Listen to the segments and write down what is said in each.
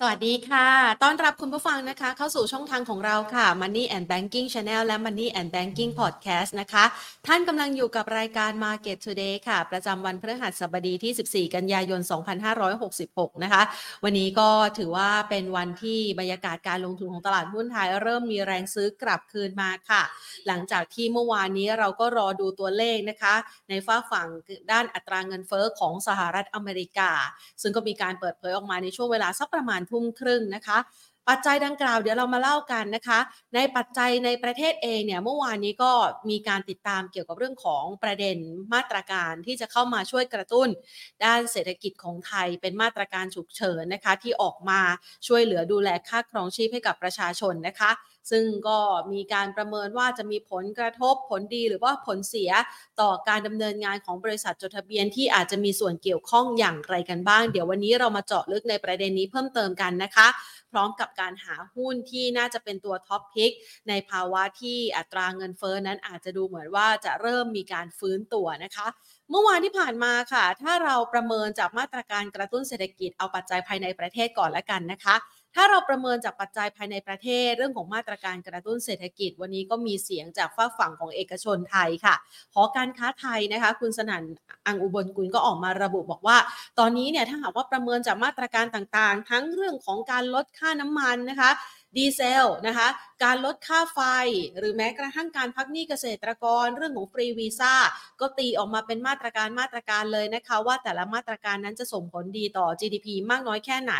สวัสดีค่ะ ต้อนรับคุณผู้ฟังนะคะ เข้าสู่ช่องทางของเราค่ะ Money and Banking Channel และ Money and Banking Podcast นะคะ ท่านกำลังอยู่กับรายการ Market Today ค่ะ ประจำวันพฤหัสบดีที่ 14 กันยายน 2566 นะคะ วันนี้ก็ถือว่าเป็นวันที่บรรยากาศการลงทุนของตลาดหุ้นไทย เริ่มมีแรงซื้อกลับคืนมาค่ะ หลังจากที่เมื่อวานนี้เราก็รอดูตัวเลขนะคะ ในฝ้าฝั่งด้านอัตราเงินเฟอ้อของสหรัฐอเมริกา ซึ่งก็มีการเปิดเผยออกมาในช่วงเวลาสักประมาณทุ่มครึ่งนะคะ ปัจจัยดังกล่าวเดี๋ยวเรามาเล่ากันนะคะ ในปัจจัยในประเทศเองเนี่ยเมื่อวานนี้ก็มีการติดตามเกี่ยวกับเรื่องของประเด็นมาตรการที่จะเข้ามาช่วยกระตุ้น ด้านเศรษฐกิจของไทยเป็นมาตรการฉุกเฉินนะคะ ที่ออกมาช่วยเหลือดูแลค่าครองชีพให้กับประชาชนนะคะ ซึ่งก็มีการประเมินว่าจะมีผลกระทบผลดีหรือว่าผลเสียต่อการดำเนินงานของบริษัทจดทะเบียนที่อาจจะมีส่วนเกี่ยวข้องอย่างไรกันบ้าง เดี๋ยววันนี้เรามาเจาะลึกในประเด็นนี้เพิ่มเติมกันนะคะ พร้อมกับการหาหุ้นที่น่าจะเป็นตัวท็อปพิกในภาวะที่อัตราเงินเฟ้อนั้นอาจจะดูเหมือนว่าจะเริ่มมีการฟื้นตัวนะคะเมื่อวานที่ผ่านมาค่ะ ถ้าเราประเมินจากมาตรการกระตุ้นเศรษฐกิจเอาปัจจัยภายในประเทศก่อนละกันนะคะ ถ้าเราประเมินจากปัจจัยภายในประเทศเรื่องของมาตรการกระตุ้นเศรษฐกิจ วันนี้ก็มีเสียงจากฝ้าฝั่งของเอกชนไทยค่ะหอการค้าไทยนะคะ คุณสนั่นอังอุบลกุลก็ออกมาระบุบอกว่า ตอนนี้เนี่ยถ้าหากว่าประเมินจากมาตรการต่างๆ ทั้งเรื่องของการลดค่าน้ำมันนะคะดีเซลนะคะ การลดค่าไฟ หรือแม้กระทั่งการพักหนี้เกษตรกรเรื่องของฟรีวีซ่าก็ตีออกมาเป็นมาตรการมาตรการเลยนะคะ ว่าแต่ละมาตรการนั้นจะส่งผลดีต่อ GDP มากน้อยแค่ไหน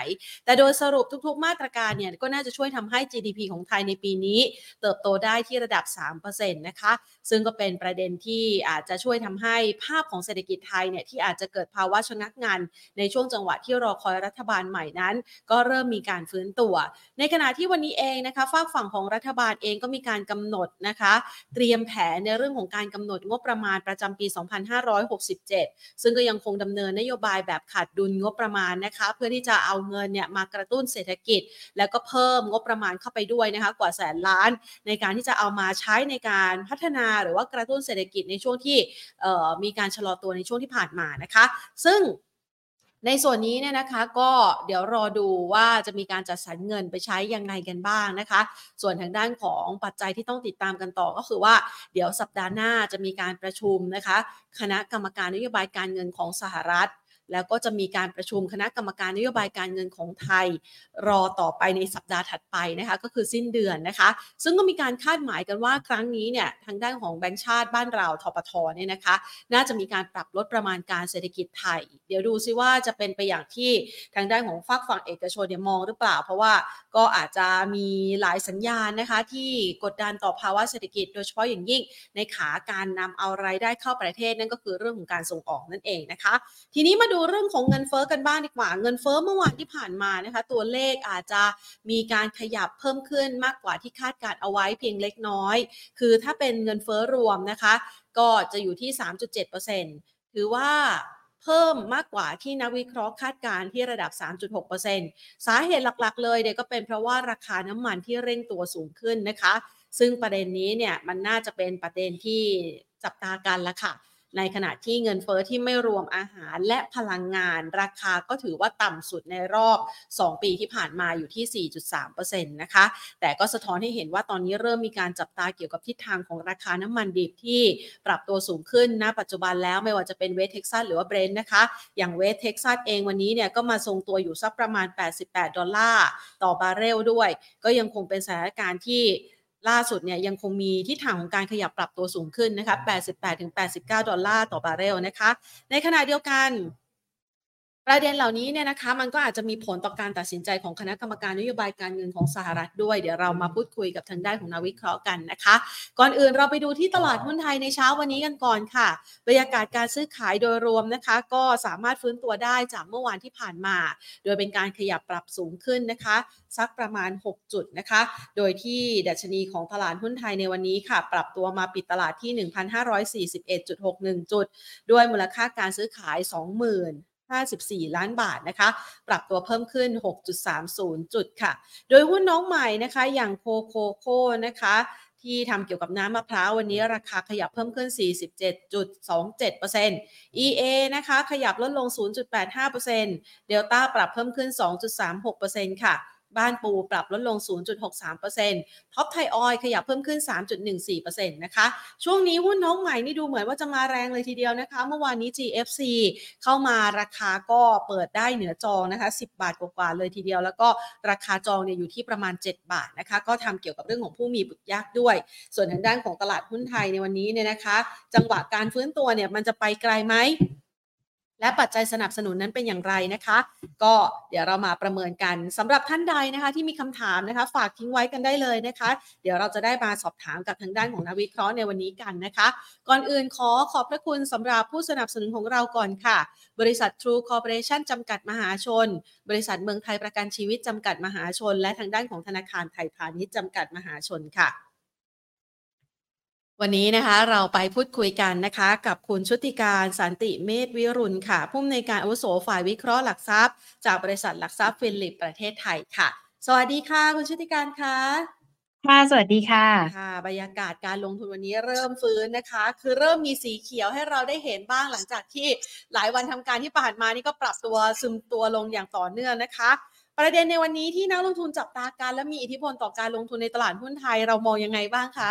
แต่โดยสรุปทุกๆ มาตรการเนี่ยก็น่าจะช่วยทำให้ GDP ของไทยในปีนี้ เติบโตได้ที่ระดับ 3%นะคะ ซึ่งก็เป็นประเด็นที่อาจจะช่วยทำให้ภาพของเศรษฐกิจไทยเนี่ยที่อาจจะเกิดภาวะชะงักงานในช่วงจังหวะที่รอคอยรัฐบาลใหม่นั้น ก็เริ่มมีการฟื้นตัว ในขณะที่วันนี้เองนะคะฝากฝั่งของรัฐบาลเองก็มีการกำหนดนะคะ เตรียมแผนในเรื่องของการกำหนดงบประมาณประจำปี 2567 ซึ่งก็ยังคงดำเนินนโยบายแบบขาดดุลงบประมาณนะคะ เพื่อที่จะเอาเงินเนี่ยมากระตุ้นเศรษฐกิจ แล้วก็เพิ่มงบประมาณเข้าไปด้วยนะคะกว่าแสนล้าน ในการที่จะเอามาใช้ในการพัฒนาหรือว่ากระตุ้นเศรษฐกิจในช่วงที่มีการชะลอตัวในช่วงที่ผ่านมานะคะ ซึ่ง ในส่วนนี้เนี่ยนะคะก็เดี๋ยวรอดูว่าจะมีการจัดสรรเงินไปใช้ยังไงกันบ้างนะคะ ส่วนทางด้านของปัจจัยที่ต้องติดตามกันต่อก็คือว่า เดี๋ยวสัปดาห์หน้าจะมีการประชุมนะคะ คณะกรรมการนโยบายการเงินของสหรัฐ แล้วก็จะมีการประชุมคณะกรรมการนโยบายการเงินของไทย รอต่อไปในสัปดาห์ถัดไปนะคะ ก็คือสิ้นเดือนนะคะ ซึ่งก็มีการคาดหมายกันว่าครั้งนี้เนี่ยทางด้านของแบงก์ชาติบ้านเราทปทเนี่ยนะคะ น่าจะมีการปรับลดประมาณการเศรษฐกิจไทย เดี๋ยวดูซิว่าจะเป็นไปอย่างที่ทางด้านของฝากฝั่งเอกชนเนี่ยมองหรือเปล่า เพราะว่าก็อาจจะมีหลายสัญญาณนะคะ ที่กดดันต่อภาวะเศรษฐกิจ โดยเฉพาะอย่างยิ่งในขาการนำเอาไรายได้เข้าประเทศนั่นก็คือเรื่องของการส่งออกนั่นเองนะคะ ทีนี้มาดููเรื่องของเงินเฟ้อกันบ้างดีกว่า เงินเฟ้อเมื่อวานที่ผ่านมานะคะ ตัวเลขอาจจะมีการขยับเพิ่มขึ้นมากกว่าที่คาดการเอาไว้เพียงเล็กน้อย คือถ้าเป็นเงินเฟ้อรวมนะคะ ก็จะอยู่ที่ 3.7%ถือว่าเพิ่มมากกว่าที่นักวิเคราะห์คาดการที่ระดับ 3.6%สาเหตุหลักๆ เลยเนี่ยก็เป็นเพราะว่าราคาน้ำมันที่เร่งตัวสูงขึ้นนะคะ ซึ่งประเด็นนี้เนี่ยมันน่าจะเป็นประเด็นที่จับตากันละค่ะ ในขณะที่เงินเฟ้อที่ไม่รวมอาหารและพลังงานราคาก็ถือว่าต่ำสุดในรอบ 2 ปีที่ผ่านมาอยู่ที่ 4.3%นะคะ แต่ก็สะท้อนให้เห็นว่าตอนนี้เริ่มมีการจับตาเกี่ยวกับทิศทางของราคาน้ำมันดิบที่ปรับตัวสูงขึ้นณปัจจุบันแล้วไม่ว่าจะเป็นเวสเท็กซัสหรือว่าเบรนท์นะคะ อย่างเวสเท็กซัสเองวันนี้เนี่ยก็มาทรงตัวอยู่สักประมาณ 88 ดอลลาร์ต่อบาร์เรลด้วย ก็ยังคงเป็นสถานการณ์ที่ ล่าสุดเนี่ยยังคงมีทิศทางของการขยับปรับตัวสูงขึ้นนะคะ 88-89 ดอลลาร์ต่อบาร์เรลนะคะ ในขณะเดียวกัน ประเด็นเหล่านี้เนี่ยนะคะมันก็อาจจะมีผลต่อการตัดสินใจของคณะกรรมการนโยบายการเงินของสหรัฐด้วย เดี๋ยวเรามาพูดคุยกับทางด้านของนักวิเคราะห์กันนะคะ ก่อนอื่นเราไปดูที่ตลาดหุ้นไทยในเช้าวันนี้กันก่อนค่ะ บรรยากาศการซื้อขายโดยรวมนะคะ ก็สามารถฟื้นตัวได้จากเมื่อวานที่ผ่านมา โดยเป็นการขยับปรับสูงขึ้นนะคะ สักประมาณ 6 จุดนะคะ โดยที่ดัชนีของตลาดหุ้นไทยในวันนี้ค่ะ ปรับตัวมาปิดตลาดที่ 1,541.61 จุด ด้วยมูลค่าการซื้อขาย 20,000 54 ล้านบาทนะคะ ปรับตัวเพิ่มขึ้น 6.30 จุดค่ะ โดยหุ้นน้องใหม่นะคะอย่างโคโคโคนะคะที่ทำเกี่ยวกับน้ำมะพร้าววันนี้ราคาขยับเพิ่มขึ้น 47.27% EA นะคะขยับลดลง 0.85%เดลต้าปรับเพิ่มขึ้น 2.36%ค่ะ บ้านปูปรับลดลง 0.63%ท็อปไทยออยขยับเพิ่มขึ้น 3.14%นะคะ ช่วงนี้หุ้นน้องใหม่นี่ดูเหมือนว่าจะมาแรงเลยทีเดียวนะคะ เมื่อวานนี้ GFC เข้ามาราคาก็เปิดได้เหนือจองนะคะ 10 บาทกว่าๆเลยทีเดียว แล้วก็ราคาจองเนี่ยอยู่ที่ประมาณ 7 บาทนะคะ ก็ทำเกี่ยวกับเรื่องของผู้มีบุตรยากด้วย ส่วนทางด้านของตลาดหุ้นไทยในวันนี้เนี่ยนะคะ จังหวะการฟื้นตัวเนี่ยมันจะไปไกลไหม และปัจจัยสนับสนุนนั้นเป็นอย่างไรนะคะ ก็เดี๋ยวเรามาประเมินกันสำหรับท่านใดนะคะ ที่มีคำถามนะคะ ฝากทิ้งไว้กันได้เลยนะคะ เดี๋ยวเราจะได้มาสอบถามกับทางด้านของนักวิเคราะห์ในวันนี้กันนะคะ ก่อนอื่นขอขอบพระคุณสำหรับผู้สนับสนุนของเราก่อนค่ะ บริษัท True Corporation จำกัดมหาชน บริษัทเมืองไทยประกันชีวิตจำกัดมหาชน และทางด้านของธนาคารไทยพาณิชย์จำกัดมหาชนค่ะ วันนี้นะคะเราไปพูดคุยกันนะคะกับคุณชุติการสันติเมธวิรุณค่ะ ผู้อำนวยการอาวุโสฝ่ายวิเคราะห์หลักทรัพย์ จากบริษัทหลักทรัพย์ฟิลิปประเทศไทยค่ะ สวัสดีค่ะ คุณชุติการค่ะค่ะสวัสดีค่ะค่ะบรรยากาศการลงทุนวันนี้เริ่มฟื้นนะคะ คือเริ่มมีสีเขียวให้เราได้เห็นบ้างหลังจากที่หลายวันทำการที่ผ่านมานี่ก็ปรับตัวซึมตัวลงอย่างต่อเนื่องนะคะ ประเด็นในวันนี้ที่นักลงทุนจับตาการและมีอิทธิพลต่อการลงทุนในตลาดหุ้นไทยเรามองยังไงบ้างคะ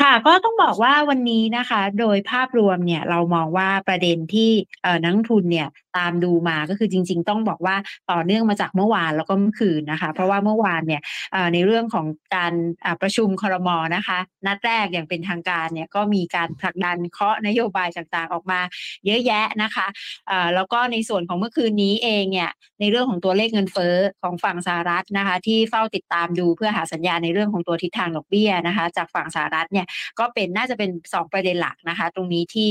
ค่ะก็ต้องบอกว่าวันนี้นะคะ โดยภาพรวมเนี่ยเรามองว่าประเด็นที่นักทุนเนี่ยตามดูมาก็คือจริง ๆ ต้องบอกว่าต่อเนื่องมาจากเมื่อวานแล้วก็เมื่อคืนนะคะ เพราะว่าเมื่อวานเนี่ยในเรื่องของการประชุมครมนะคะ นัดแรกอย่างเป็นทางการเนี่ยก็มีการผลักดันเคาะนโยบายต่างๆออกมาเยอะแยะนะคะแล้วก็ในส่วนของเมื่อคืนนี้เองเนี่ยในเรื่องของตัวเลขเงินเฟ้อของฝั่งสหรัฐนะคะ ที่เฝ้าติดตามดูเพื่อหาสัญญาณในเรื่องของตัวทิศทางดอกเบี้ยนะคะ จากฝั่งสหรัฐเนี่ยก็เป็นน่าจะเป็น 2 ประเด็นหลักนะคะ ตรงนี้ที่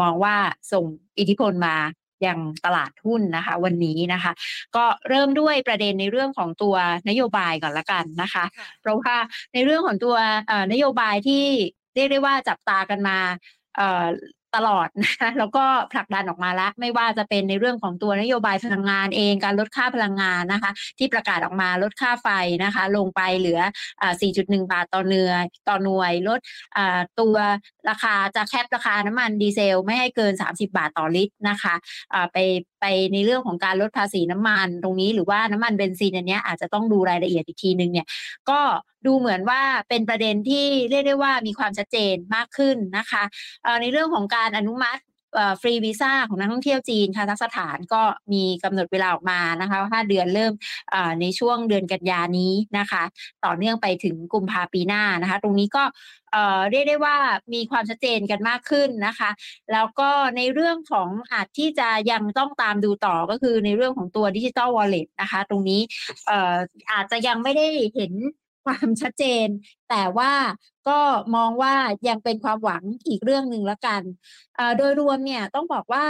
มองว่าส่งอิทธิพลมาอย่างตลาดหุ้นนะคะวันนี้นะคะ ก็เริ่มด้วยประเด็นในเรื่องของตัวนโยบายก่อนละกันนะคะ เพราะว่าในเรื่องของตัวนโยบายที่เรียกได้ว่าจับตากันมา ตลอดนะคะแล้วก็ผลักดันออกมาแล้ว ไม่ว่าจะเป็นในเรื่องของตัวนโยบายพลังงานเองการลดค่าพลังงานนะคะ ที่ประกาศออกมาลดค่าไฟนะคะ ลงไปเหลือ 4.1 บาทต่อเนือต่อหน่วยลดตัวราคาจะ cap ราคาน้ำมันดีเซล ไม่ให้เกิน 30 บาทต่อลิตรนะคะไป ไปในเรื่องของการลดภาษีน้ำมันตรงนี้หรือว่าน้ำมันเบนซินอันนี้อาจจะต้องดูรายละเอียดอีกทีนึงเนี่ยก็ดูเหมือนว่าเป็นประเด็นที่เรียกได้ว่ามีความชัดเจนมากขึ้นนะคะในเรื่องของการอนุมัติ ฟรีวีซ่าของนักท่องเที่ยวจีนคาซัคสถานก็มีกำหนดเวลาออกมานะคะว่าเดือนเริ่มในช่วงเดือนกันยานี้นะคะ ต่อเนื่องไปถึงกุมภาปีหน้านะคะ ตรงนี้ก็เรียกได้ว่ามีความชัดเจนกันมากขึ้นนะคะ แล้วก็ในเรื่องของอาจที่จะยังต้องตามดูต่อก็คือในเรื่องของตัวดิจิตอลวอลเล็ตนะคะ ตรงนี้อาจจะยังไม่ได้เห็น ความชัดเจน แต่ว่าก็มองว่ายังเป็นความหวังอีกเรื่องหนึ่งละกัน โดยรวมเนี่ยต้องบอกว่า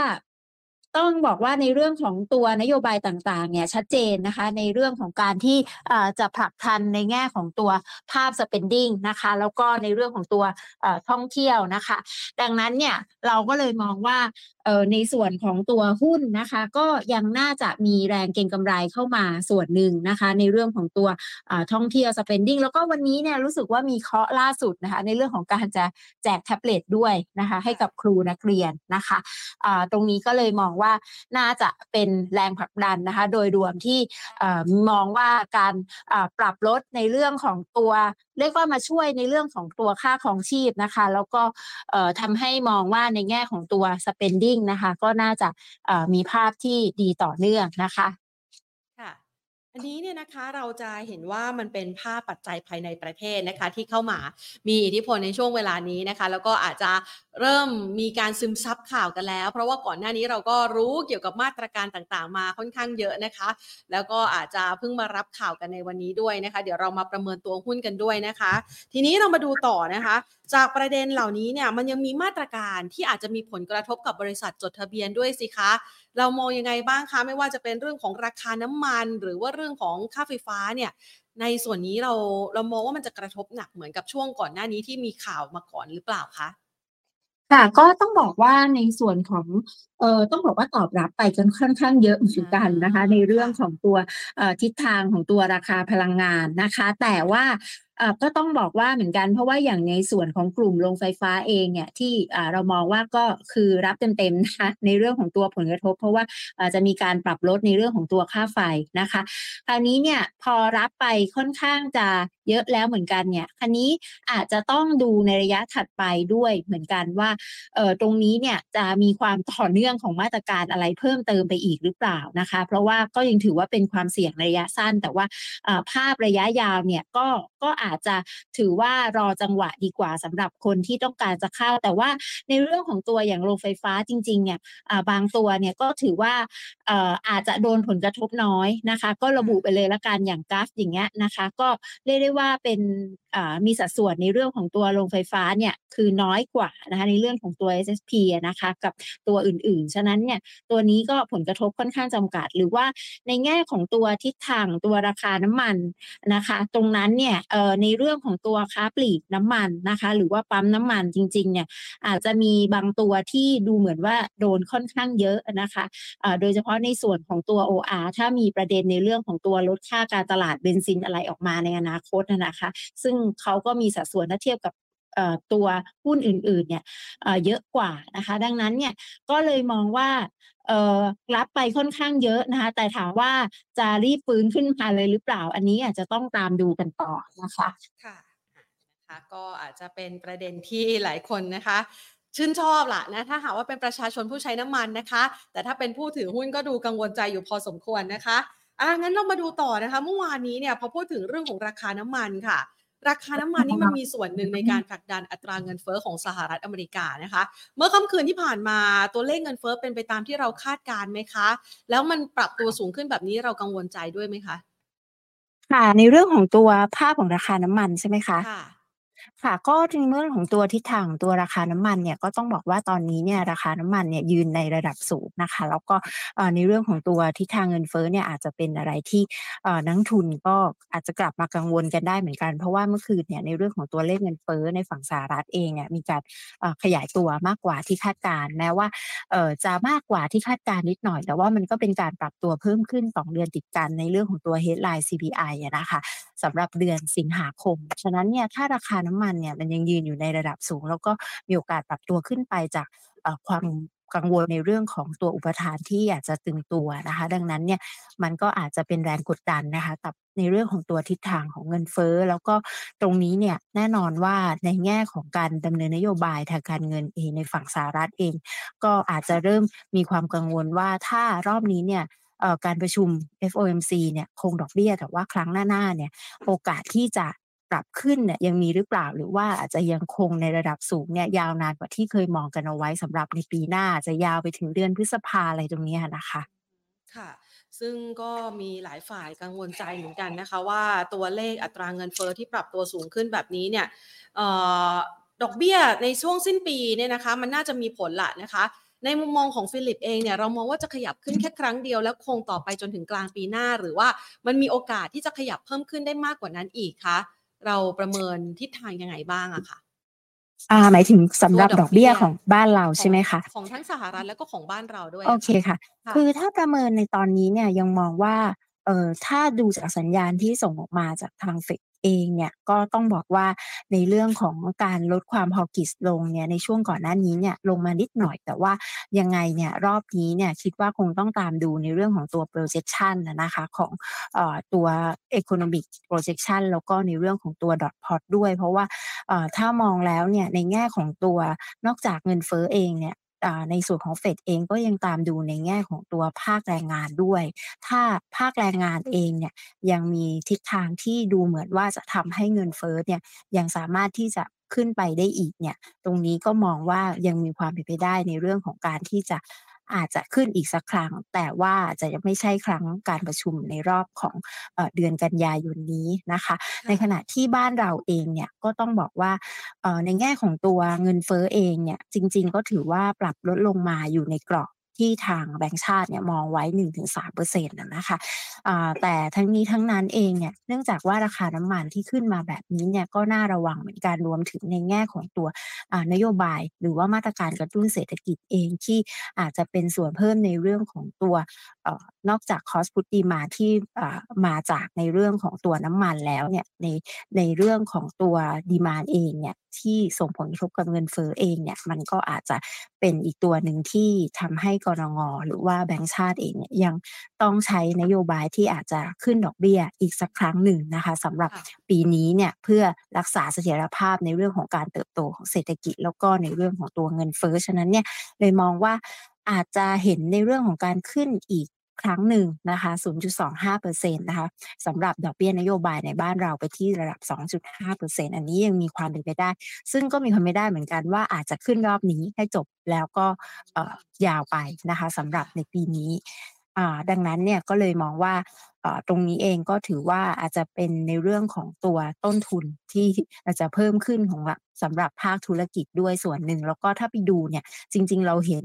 ต้องบอกว่าในเรื่องของตัวนโยบายต่างๆเนี่ยชัดเจนนะคะในเรื่องของการที่จะผลักทันในแง่ของตัวภาพ spending นะคะแล้วก็ในเรื่องของตัวท่องเที่ยวนะคะ ดังนั้นเนี่ยเราก็เลยมองว่าในส่วนของตัวหุ้นนะคะ ก็ยังน่าจะมีแรงเก็งกำไรเข้ามาส่วนหนึ่งนะคะ ในเรื่องของตัวท่องเที่ยว spending แล้วก็วันนี้เนี่ยรู้สึกว่ามีเคาะล่าสุดนะคะในเรื่องของการจะแจกแท็บเล็ตด้วยนะคะให้กับครูนักเรียนนะคะตรงนี้ก็เลยมองว่าน่าจะเป็นแรงผลักดันนะคะโดยรวมที่มองว่าการปรับลดในเรื่องของตัวเรียกว่ามาช่วยในเรื่องของตัวค่าของชีพนะคะ แล้วก็ทำให้มองว่าในแง่ของตัว spending นะคะ ก็น่าจะมีภาพที่ดีต่อเนื่องนะคะ อันนี้เนี่ยนะคะเราจะเห็นว่ามันเป็นภาพปัจจัยภายในประเทศนะคะที่เข้ามามีอิทธิพลในช่วงเวลานี้นะคะ แล้วก็อาจจะเริ่มมีการซึมซับข่าวกันแล้ว เพราะว่าก่อนหน้านี้เราก็รู้เกี่ยวกับมาตรการต่างๆ มาค่อนข้างเยอะนะคะ แล้วก็อาจจะเพิ่งมารับข่าวกันในวันนี้ด้วยนะคะ เดี๋ยวเรามาประเมินตัวหุ้นกันด้วยนะคะ ทีนี้เรามาดูต่อนะคะ จากประเด็นเหล่านี้เนี่ยมันยังมีมาตรการที่อาจจะมีผลกระทบกับบริษัทจดทะเบียนด้วยสิคะ เรามองยังไงบ้างคะ ไม่ว่าจะเป็นเรื่องของราคาน้ำมัน หรือว่าเรื่องของค่าไฟฟ้าเนี่ยในส่วนนี้เราเรามองว่ามันจะกระทบหนักเหมือนกับช่วงก่อนหน้านี้ที่มีข่าวมาก่อนหรือเปล่าคะค่ะก็ต้องบอกว่าในส่วนของ เอ่อต้องบอกว่าตอบรับไปจนค่อนข้างเยอะเหมือนกันนะคะ ในเรื่องของตัวเอ่อทิศทางของตัวราคาพลังงานนะคะ แต่ว่าอ่าก็ต้องบอกว่าเหมือนกันเพราะว่าอย่างในส่วนของกลุ่มโรงไฟฟ้าเองเนี่ยที่อ่าเรามองว่าก็คือรับเต็มๆนะคะในเรื่องของตัวผลกระทบ เพราะว่าอ่าจะมีการปรับลดในเรื่องของตัวค่าไฟนะคะคราวนี้เนี่ยพอรับไปค่อนข้างจะเยอะแล้วเหมือนกันเนี่ยคันนี้อาจจะต้องดูในระยะถัดไปด้วยเหมือนกันว่าเอ่อตรงนี้เนี่ยจะมีความต่อเนื่ื่องของมาตรการอะไรเพิ่มเติมไปอีกหรือเปล่านะคะ เพราะว่าก็ยังถือว่าเป็นความเสี่ยงระยะสั้น แต่ว่าภาพระยะยาวเนี่ยก็ก็อาจจะถือว่ารอจังหวะดีกว่าสำหรับคนที่ต้องการจะเข้า แต่ว่าในเรื่องของตัวอย่างโรงไฟฟ้าจริงๆเนี่ยบางตัวเนี่ยก็ถือว่าอาจจะโดนผลกระทบน้อยนะคะ ก็ระบุไปเลยละกันอย่างก๊าซอย่างเงี้ยนะคะ ก็เรียกได้ว่าเป็นมีสัดส่วนในเรื่องของตัวโรงไฟฟ้าเนี่ยคือน้อยกว่านะคะในเรื่องของตัว SSP นะคะกับตัวอื่นๆ ฉะนั้นเนี่ยตัวนี้ก็ผลกระทบค่อนข้างจำกัด หรือว่าในแง่ของตัวทิศทางตัวราคาน้ำมันนะคะ ตรงนั้นเนี่ยในเรื่องของตัวค้าปลีกน้ำมันนะคะ หรือว่าปั๊มน้ำมันจริงๆเนี่ยอาจจะมีบางตัวที่ดูเหมือนว่าโดนค่อนข้างเยอะนะคะโดยเฉพาะในส่วนของตัว OR ถ้ามีประเด็นในเรื่องของตัวลดค่าการตลาดเบนซินอะไรออกมาในอนาคตนะคะ ซึ่งเขาก็มีสัดส่วนถ้าเทียบกับตัวหุ้นอื่นๆเนี่ยเยอะกว่านะคะ ดังนั้นเนี่ยก็เลยมองว่ารับไปค่อนข้างเยอะนะคะ แต่ถามว่าจะรีบฟื้นขึ้นมาเลยหรือเปล่า อันนี้อาจจะต้องตามดูกันต่อนะคะค่ะนะคะก็อาจจะเป็นประเด็นที่หลายคนนะคะชื่นชอบล่ะนะถ้าหากว่าเป็นประชาชนผู้ใช้น้ำมันนะคะ แต่ถ้าเป็นผู้ถือหุ้นก็ดูกังวลใจอยู่พอสมควรนะคะอะงั้นเรามาดูต่อนะคะ เมื่อวานนี้เนี่ยพอพูดถึงเรื่องของราคาน้ำมันค่ะ ราคาน้ำมันนี่มันมีส่วนหนึ่งในการผลักดันอัตราเงินเฟอ้อของสหรัฐอเมริกานะคะ เมื่อค่ำคืนที่ผ่านมาตัวเลขเงินเฟอ้อเป็นไปตามที่เราคาดการไหมคะ แล้วมันปรับตัวสูงขึ้นแบบนี้เรากังวลใจด้วยไหมคะค่ะในเรื่องของตัวภาพของราคาน้ำมันใช่ไหมคะค่ะ ค่ะ ก็ในเรื่องของตัวทิศทางตัวราคาน้ำมันเนี่ยก็ต้องบอกว่าตอนนี้เนี่ยราคาน้ำมันเนี่ยยืนในระดับสูงนะคะ แล้วก็ในเรื่องของตัวทิศทางเงินเฟ้อเนี่ยอาจจะเป็นอะไรที่นักทุนก็อาจจะกลับมากังวลกันได้เหมือนกัน เพราะว่าเมื่อคืนเนี่ยในเรื่องของตัวเลขเงินเฟ้อในฝั่งสหรัฐเองเนี่ยมีการขยายตัวมากกว่าที่คาดการแม้ว่าจะมากกว่าที่คาดการนิดหน่อย แต่ว่ามันก็เป็นการปรับตัวเพิ่มขึ้น2เดือนติดกันในเรื่องของตัว headline CPI นะคะ สำหรับเดือนสิงหาคม ฉะนั้นเนี่ยถ้าราคาน้ำมันเนี่ยมันยังยืนอยู่ในระดับสูง แล้วก็มีโอกาสปรับตัวขึ้นไปจากความกังวลในเรื่องของตัวอุปทานที่อาจจะตึงตัวนะคะ ดังนั้นเนี่ยมันก็อาจจะเป็นแรงกดดันนะคะกับในเรื่องของตัวทิศทางของเงินเฟ้อ แล้วก็ตรงนี้เนี่ยแน่นอนว่าในแง่ของการดำเนินนโยบายทางการเงินเองในฝั่งสหรัฐเอง ก็อาจจะเริ่มมีความกังวลว่าถ้ารอบนี้เนี่ย การประชุม FOMC เนี่ยคงดอกเบี้ยแต่ว่าครั้งหน้าๆเนี่ยโอกาสที่จะปรับขึ้นเนี่ยยังมีหรือเปล่าหรือว่าอาจจะยังคงในระดับสูงเนี่ยยาวนานกว่าที่เคยมองกันเอาไว้สำหรับในปีหน้าจะยาวไปถึงเดือนพฤษภาอะไรตรงนี้นะคะค่ะ ซึ่งก็มีหลายฝ่ายกังวลใจเหมือนกันนะคะ ว่าตัวเลขอัตราเงินเฟอ้อที่ปรับตัวสูงขึ้นแบบนี้เนี่ยดอกเบี้ยในช่วงสิ้นปีเนี่ยนะคะ มันน่าจะมีผลละนะคะ ในมุมมองของฟิลิปเองเนี่ยเรามองว่าจะขยับขึ้นแค่ครั้งเดียวแล้วคงต่อไปจนถึงกลางปีหน้า หรือว่ามันมีโอกาสที่จะขยับเพิ่มขึ้นได้มากกว่านั้นอีกคะเราประเมินทิศทางยังไงบ้างอะคะอ่าหมายถึงสำหรับดอกเบี้ยของบ้านเราใช่ไหมคะของทั้งสหรัฐแล้วก็ของบ้านเราด้วยโอเคค่ะ คือถ้าประเมินในตอนนี้เนี่ยยังมองว่าเอ่อถ้าดูจากสัญญาณที่ส่งออกมาจากทางเฟด เองเนี่ยก็ต้องบอกว่าในเรื่องของการลดความฮอกิสลงเนี่ยในช่วงก่อนหน้านี้เนี่ยลงมานิดหน่อย แต่ว่ายังไงเนี่ยรอบนี้เนี่ยคิดว่าคงต้องตามดูในเรื่องของตัว projection นะคะของอตัว economic projection แล้วก็ในเรื่องของตัว dot plot ด้วย เพราะว่าถ้ามองแล้วเนี่ยในแง่ของตัวนอกจากเงินเฟ้อเองเนี่ย ในส่วนของเฟดเองก็ยังตามดูในแง่ของตัวภาคแรงงานด้วย ถ้าภาคแรงงานเองเนี่ยยังมีทิศทางที่ดูเหมือนว่าจะทำให้เงินเฟ้อเนี่ยยังสามารถที่จะขึ้นไปได้อีกเนี่ย ตรงนี้ก็มองว่ายังมีความเป็นไปได้ในเรื่องของการที่จะ อาจจะขึ้นอีกสักครั้ง แต่ว่าจะยังไม่ใช่ครั้งการประชุมในรอบของเดือนกันยายนนี้นะคะ ในขณะที่บ้านเราเองเนี่ยก็ต้องบอกว่าในแง่ของตัวเงินเฟ้อเองเนี่ยจริง ๆ ก็ถือว่าปรับลดลงมาอยู่ในกรอบ ที่ทางแบงก์ชาติเนี่ยมองไว้ 1-3%อร์เซ็นต์นะคะอ่าแต่ทั้งนี้ทั้งนั้นเองเนี่ยเนื่องจากว่าราคาน้ำมันที่ขึ้นมาแบบนี้เนี่ยก็น่าระวังเหมือนกันรวมถึงในแง่ของตัวอ่านโยบาย หรือว่ามาตรการกระตุ้นเศรษฐกิจเองที่อาจจะเป็นส่วนเพิ่มในเรื่องของตัวนอกจาก Cost Push Demand ที่อ่ามาจากในเรื่องของตัวน้ำมันแล้วเนี่ยในในเรื่องของตัว Demand เองเนี่ยที่ส่งผลกระทบกับเงินเฟ้อเองเนี่ยมันก็อาจจะเป็นอีกตัวหนึ่งที่ทำให้กนงหรือว่าแบงก์ชาติเองเนี่ยยังต้องใช้นโยบายที่อาจจะขึ้นดอกเบี้ยอีกสักครั้งหนึ่งนะคะสำหรับค่ะปีนี้เนี่ยเพื่อรักษาเสถียรภาพในเรื่องของการเติบโตของเศรษฐกิจ แล้วก็ในเรื่องของตัวเงินเฟ้อฉะนั้นเนี่ยเลยมองว่า อาจจะเห็นในเรื่องของการขึ้นอีกครั้งหนึ่งนะคะ 0.25%นะคะสำหรับดอกเบี้ยนโยบายในบ้านเราไปที่ระดับ 2.5%อันนี้ยังมีความเป็นไปได้ ซึ่งก็มีความเป็นไปได้เหมือนกันว่าอาจจะขึ้นรอบนี้ให้จบแล้วก็ยาวไปนะคะสำหรับในปีนี้ดังนั้นเนี่ยก็เลยมองว่า ตรงนี้เองก็ถือว่าอาจจะเป็นในเรื่องของตัวต้นทุนที่อาจจะเพิ่มขึ้นของสำหรับภาคธุรกิจด้วยส่วนหนึ่ง แล้วก็ถ้าไปดูเนี่ยจริง ๆ เราเห็น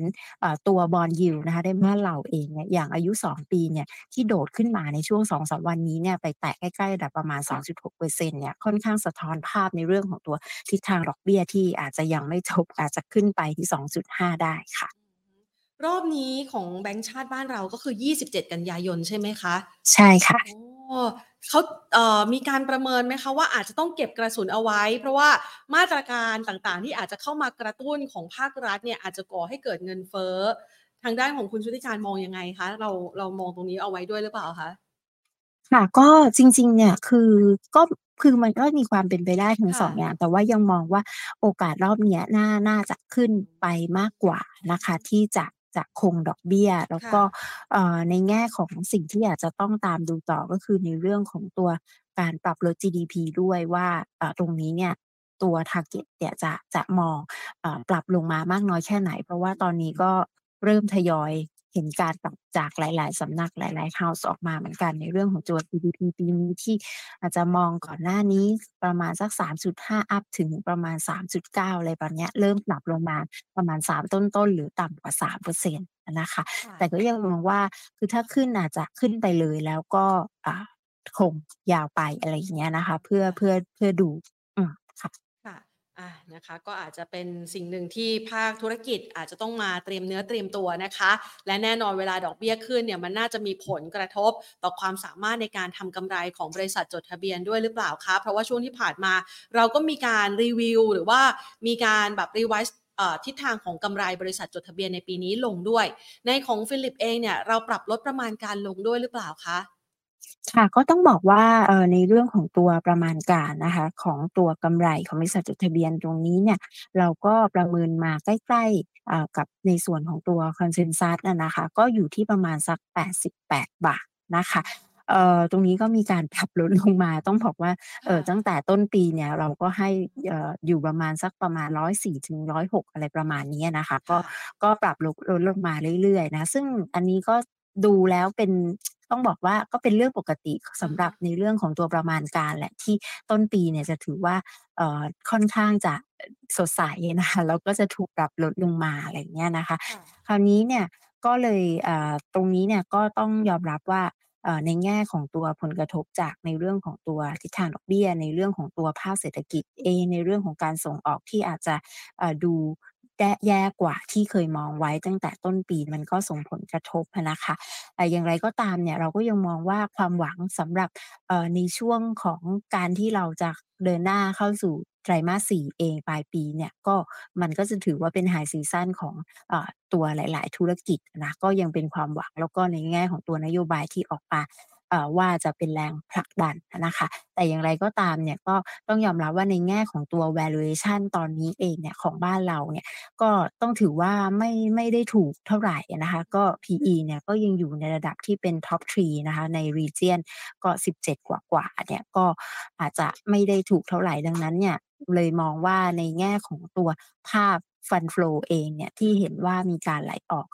ตัว Bond Yield นะคะในบ้านเราเองเนี่ยอย่างอายุ 2 ปีเนี่ยที่โดดขึ้นมาในช่วง2-3วันนี้เนี่ยไปแตะใกล้ๆระดับประมาณ 2.6%เนี่ยค่อนข้างสะท้อนภาพในเรื่องของตัวทิศทางดอกเบี้ยที่อาจจะยังไม่จบอาจจะขึ้นไปที่ 2.5 ได้ค่ะ รอบนี้ของแบงก์ชาติบ้านเราก็คือ 27 กันยายนใช่ไหมคะ ใช่ค่ะอ๋อเขาเอ่อมีการประเมินไหมคะว่าอาจจะต้องเก็บกระสุนเอาไว้ เพราะว่ามาตรการต่างๆ ที่อาจจะเข้ามากระตุ้นของภาครัฐเนี่ยอาจจะก่อให้เกิดเงินเฟ้อทางด้านของคุณชุติการมองยังไงคะเราเรามองตรงนี้เอาไว้ด้วยหรือเปล่าคะค่ะก็จริง ๆ เนี่ยคือก็คือมันก็มีความเป็นไปได้ทั้งค่ะสองอย่างแต่ว่ายังมองว่าโอกาสรอบเนี้ยน่าน่าจะขึ้นไปมากกว่านะคะ ที่จะ จะคงดอกเบี้ย แล้วก็ค่ะเอ่อในแง่ของสิ่งที่อาจจะต้องตามดูต่อก็คือในเรื่องของตัวการปรับลด GDP ด้วยว่าเอ่อตรงนี้เนี่ยตัว target เนี่ยจะจะมองเอ่อปรับลงมามากน้อยแค่ไหน เพราะว่าตอนนี้ก็เริ่มทยอย เห็นการปรับจากหลาย ๆสำนักหลายๆ House ออกมาเหมือนกันในเรื่องของตัว GDP ปีนี้ที่อาจจะมองก่อนหน้านี้ประมาณสัก 3.5 อัปถึงประมาณ 3.9 อะไรแบบเนี้ยเริ่มปรับลงมาประมาณ 3 ต้น ๆ หรือต่ำกว่า3%อะนะคะค่ะแต่ก็ยังมองว่าคือถ้าขึ้นอาจจะขึ้นไปเลยแล้วก็อ่าคงยาวไปอะไรอย่างเงี้ยนะคะ เพื่อเพื่อเพื่อดูอืมค่ะ ค่ะอ่านะคะก็อาจจะเป็นสิ่งหนึ่งที่ภาคธุรกิจอาจจะต้องมาเตรียมเนื้อเตรียมตัวนะคะ และแน่นอนเวลาดอกเบี้ยขึ้นเนี่ยมันน่าจะมีผลกระทบต่อความสามารถในการทำกำไรของบริษัทจดทะเบียนด้วยหรือเปล่าคะเพราะว่าช่วงที่ผ่านมา เราก็มีการรีวิว หรือว่ามีการแบบ revise ทิศทางของกำไรบริษัทจดทะเบียนในปีนี้ลงด้วย ในของฟิลิปเองเนี่ยเราปรับลดประมาณการลงด้วยหรือเปล่าคะ ค่ะ ก็ต้องบอกว่าเอ่อในเรื่องของตัวประมาณการนะคะ ของตัวกำไรของบริษัทจดทะเบียนตรงนี้เนี่ย เราก็ประเมินมาใกล้ ๆ อ่า กับในส่วนของตัว Consensus อะนะคะ ก็อยู่ที่ประมาณสัก 88 บาทนะคะ เอ่อ ตรงนี้ก็มีการปรับลดลงมา ต้องบอกว่า เอ่อค่ะตั้งแต่ต้นปีเนี่ย เราก็ให้ เอ่อ อยู่ประมาณสักประมาณ 104ถึง106 อะไรประมาณนี้อะนะคะ ก็ค่ะก็ปรับลดลดลงมาเรื่อย ๆ นะ ซึ่งอันนี้ก็ ดูแล้วเป็นต้องบอกว่าก็เป็นเรื่องปกติสำหรับในเรื่องของตัวประมาณการแหละที่ต้นปีเนี่ยจะถือว่าเอ่อค่อนข้างจะสดใสนะคะแล้วก็จะถูกปรับลดลงมาอะไรอย่างเงี้ยนะคะค่ะคราวนี้เนี่ยก็เลยเอ่อตรงนี้เนี่ยก็ต้องยอมรับว่าเอ่อในแง่ของตัวผลกระทบจากในเรื่องของตัวทิศทางดอกเบี้ย ในเรื่องของตัวภาคเศรษฐกิจเองในเรื่องของการส่งออกที่อาจจะเอ่อดู แย่แย่กว่าที่เคยมองไว้ตั้งแต่ต้นปีมันก็ส่งผลกระทบนะคะแต่อย่างไรก็ตามเนี่ยเราก็ยังมองว่าความหวังสำหรับในช่วงของการที่เราจะเดินหน้าเข้าสู่ไตรมาส4เองปลายปีเนี่ยก็มันก็จะถือว่าเป็น High Season ของอตัวหลาย ๆ ธุรกิจนะก็ยังเป็นความหวังแล้วก็ในแง่ของตัวนโยบายที่ออกมา ว่าจะเป็นแรงผลักดันนะคะ แต่อย่างไรก็ตามเนี่ยก็ต้องยอมรับว่าในแง่ของตัว valuation ตอนนี้เองเนี่ยของบ้านเราเนี่ยก็ต้องถือว่าไม่ไม่ได้ถูกเท่าไหรอะนะคะก็ PE เนี่ยก็ยังอยู่ในระดับที่เป็น Top 3นะคะใน region ก็ 17 กว่าๆเนี่ยก็อาจจะไม่ได้ถูกเท่าไหร่ดังนั้นเนี่ยเลยมองว่าในแง่ของตัวภาพ Fund Flow เองเนี่ยที่เห็นว่ามีการไหลออก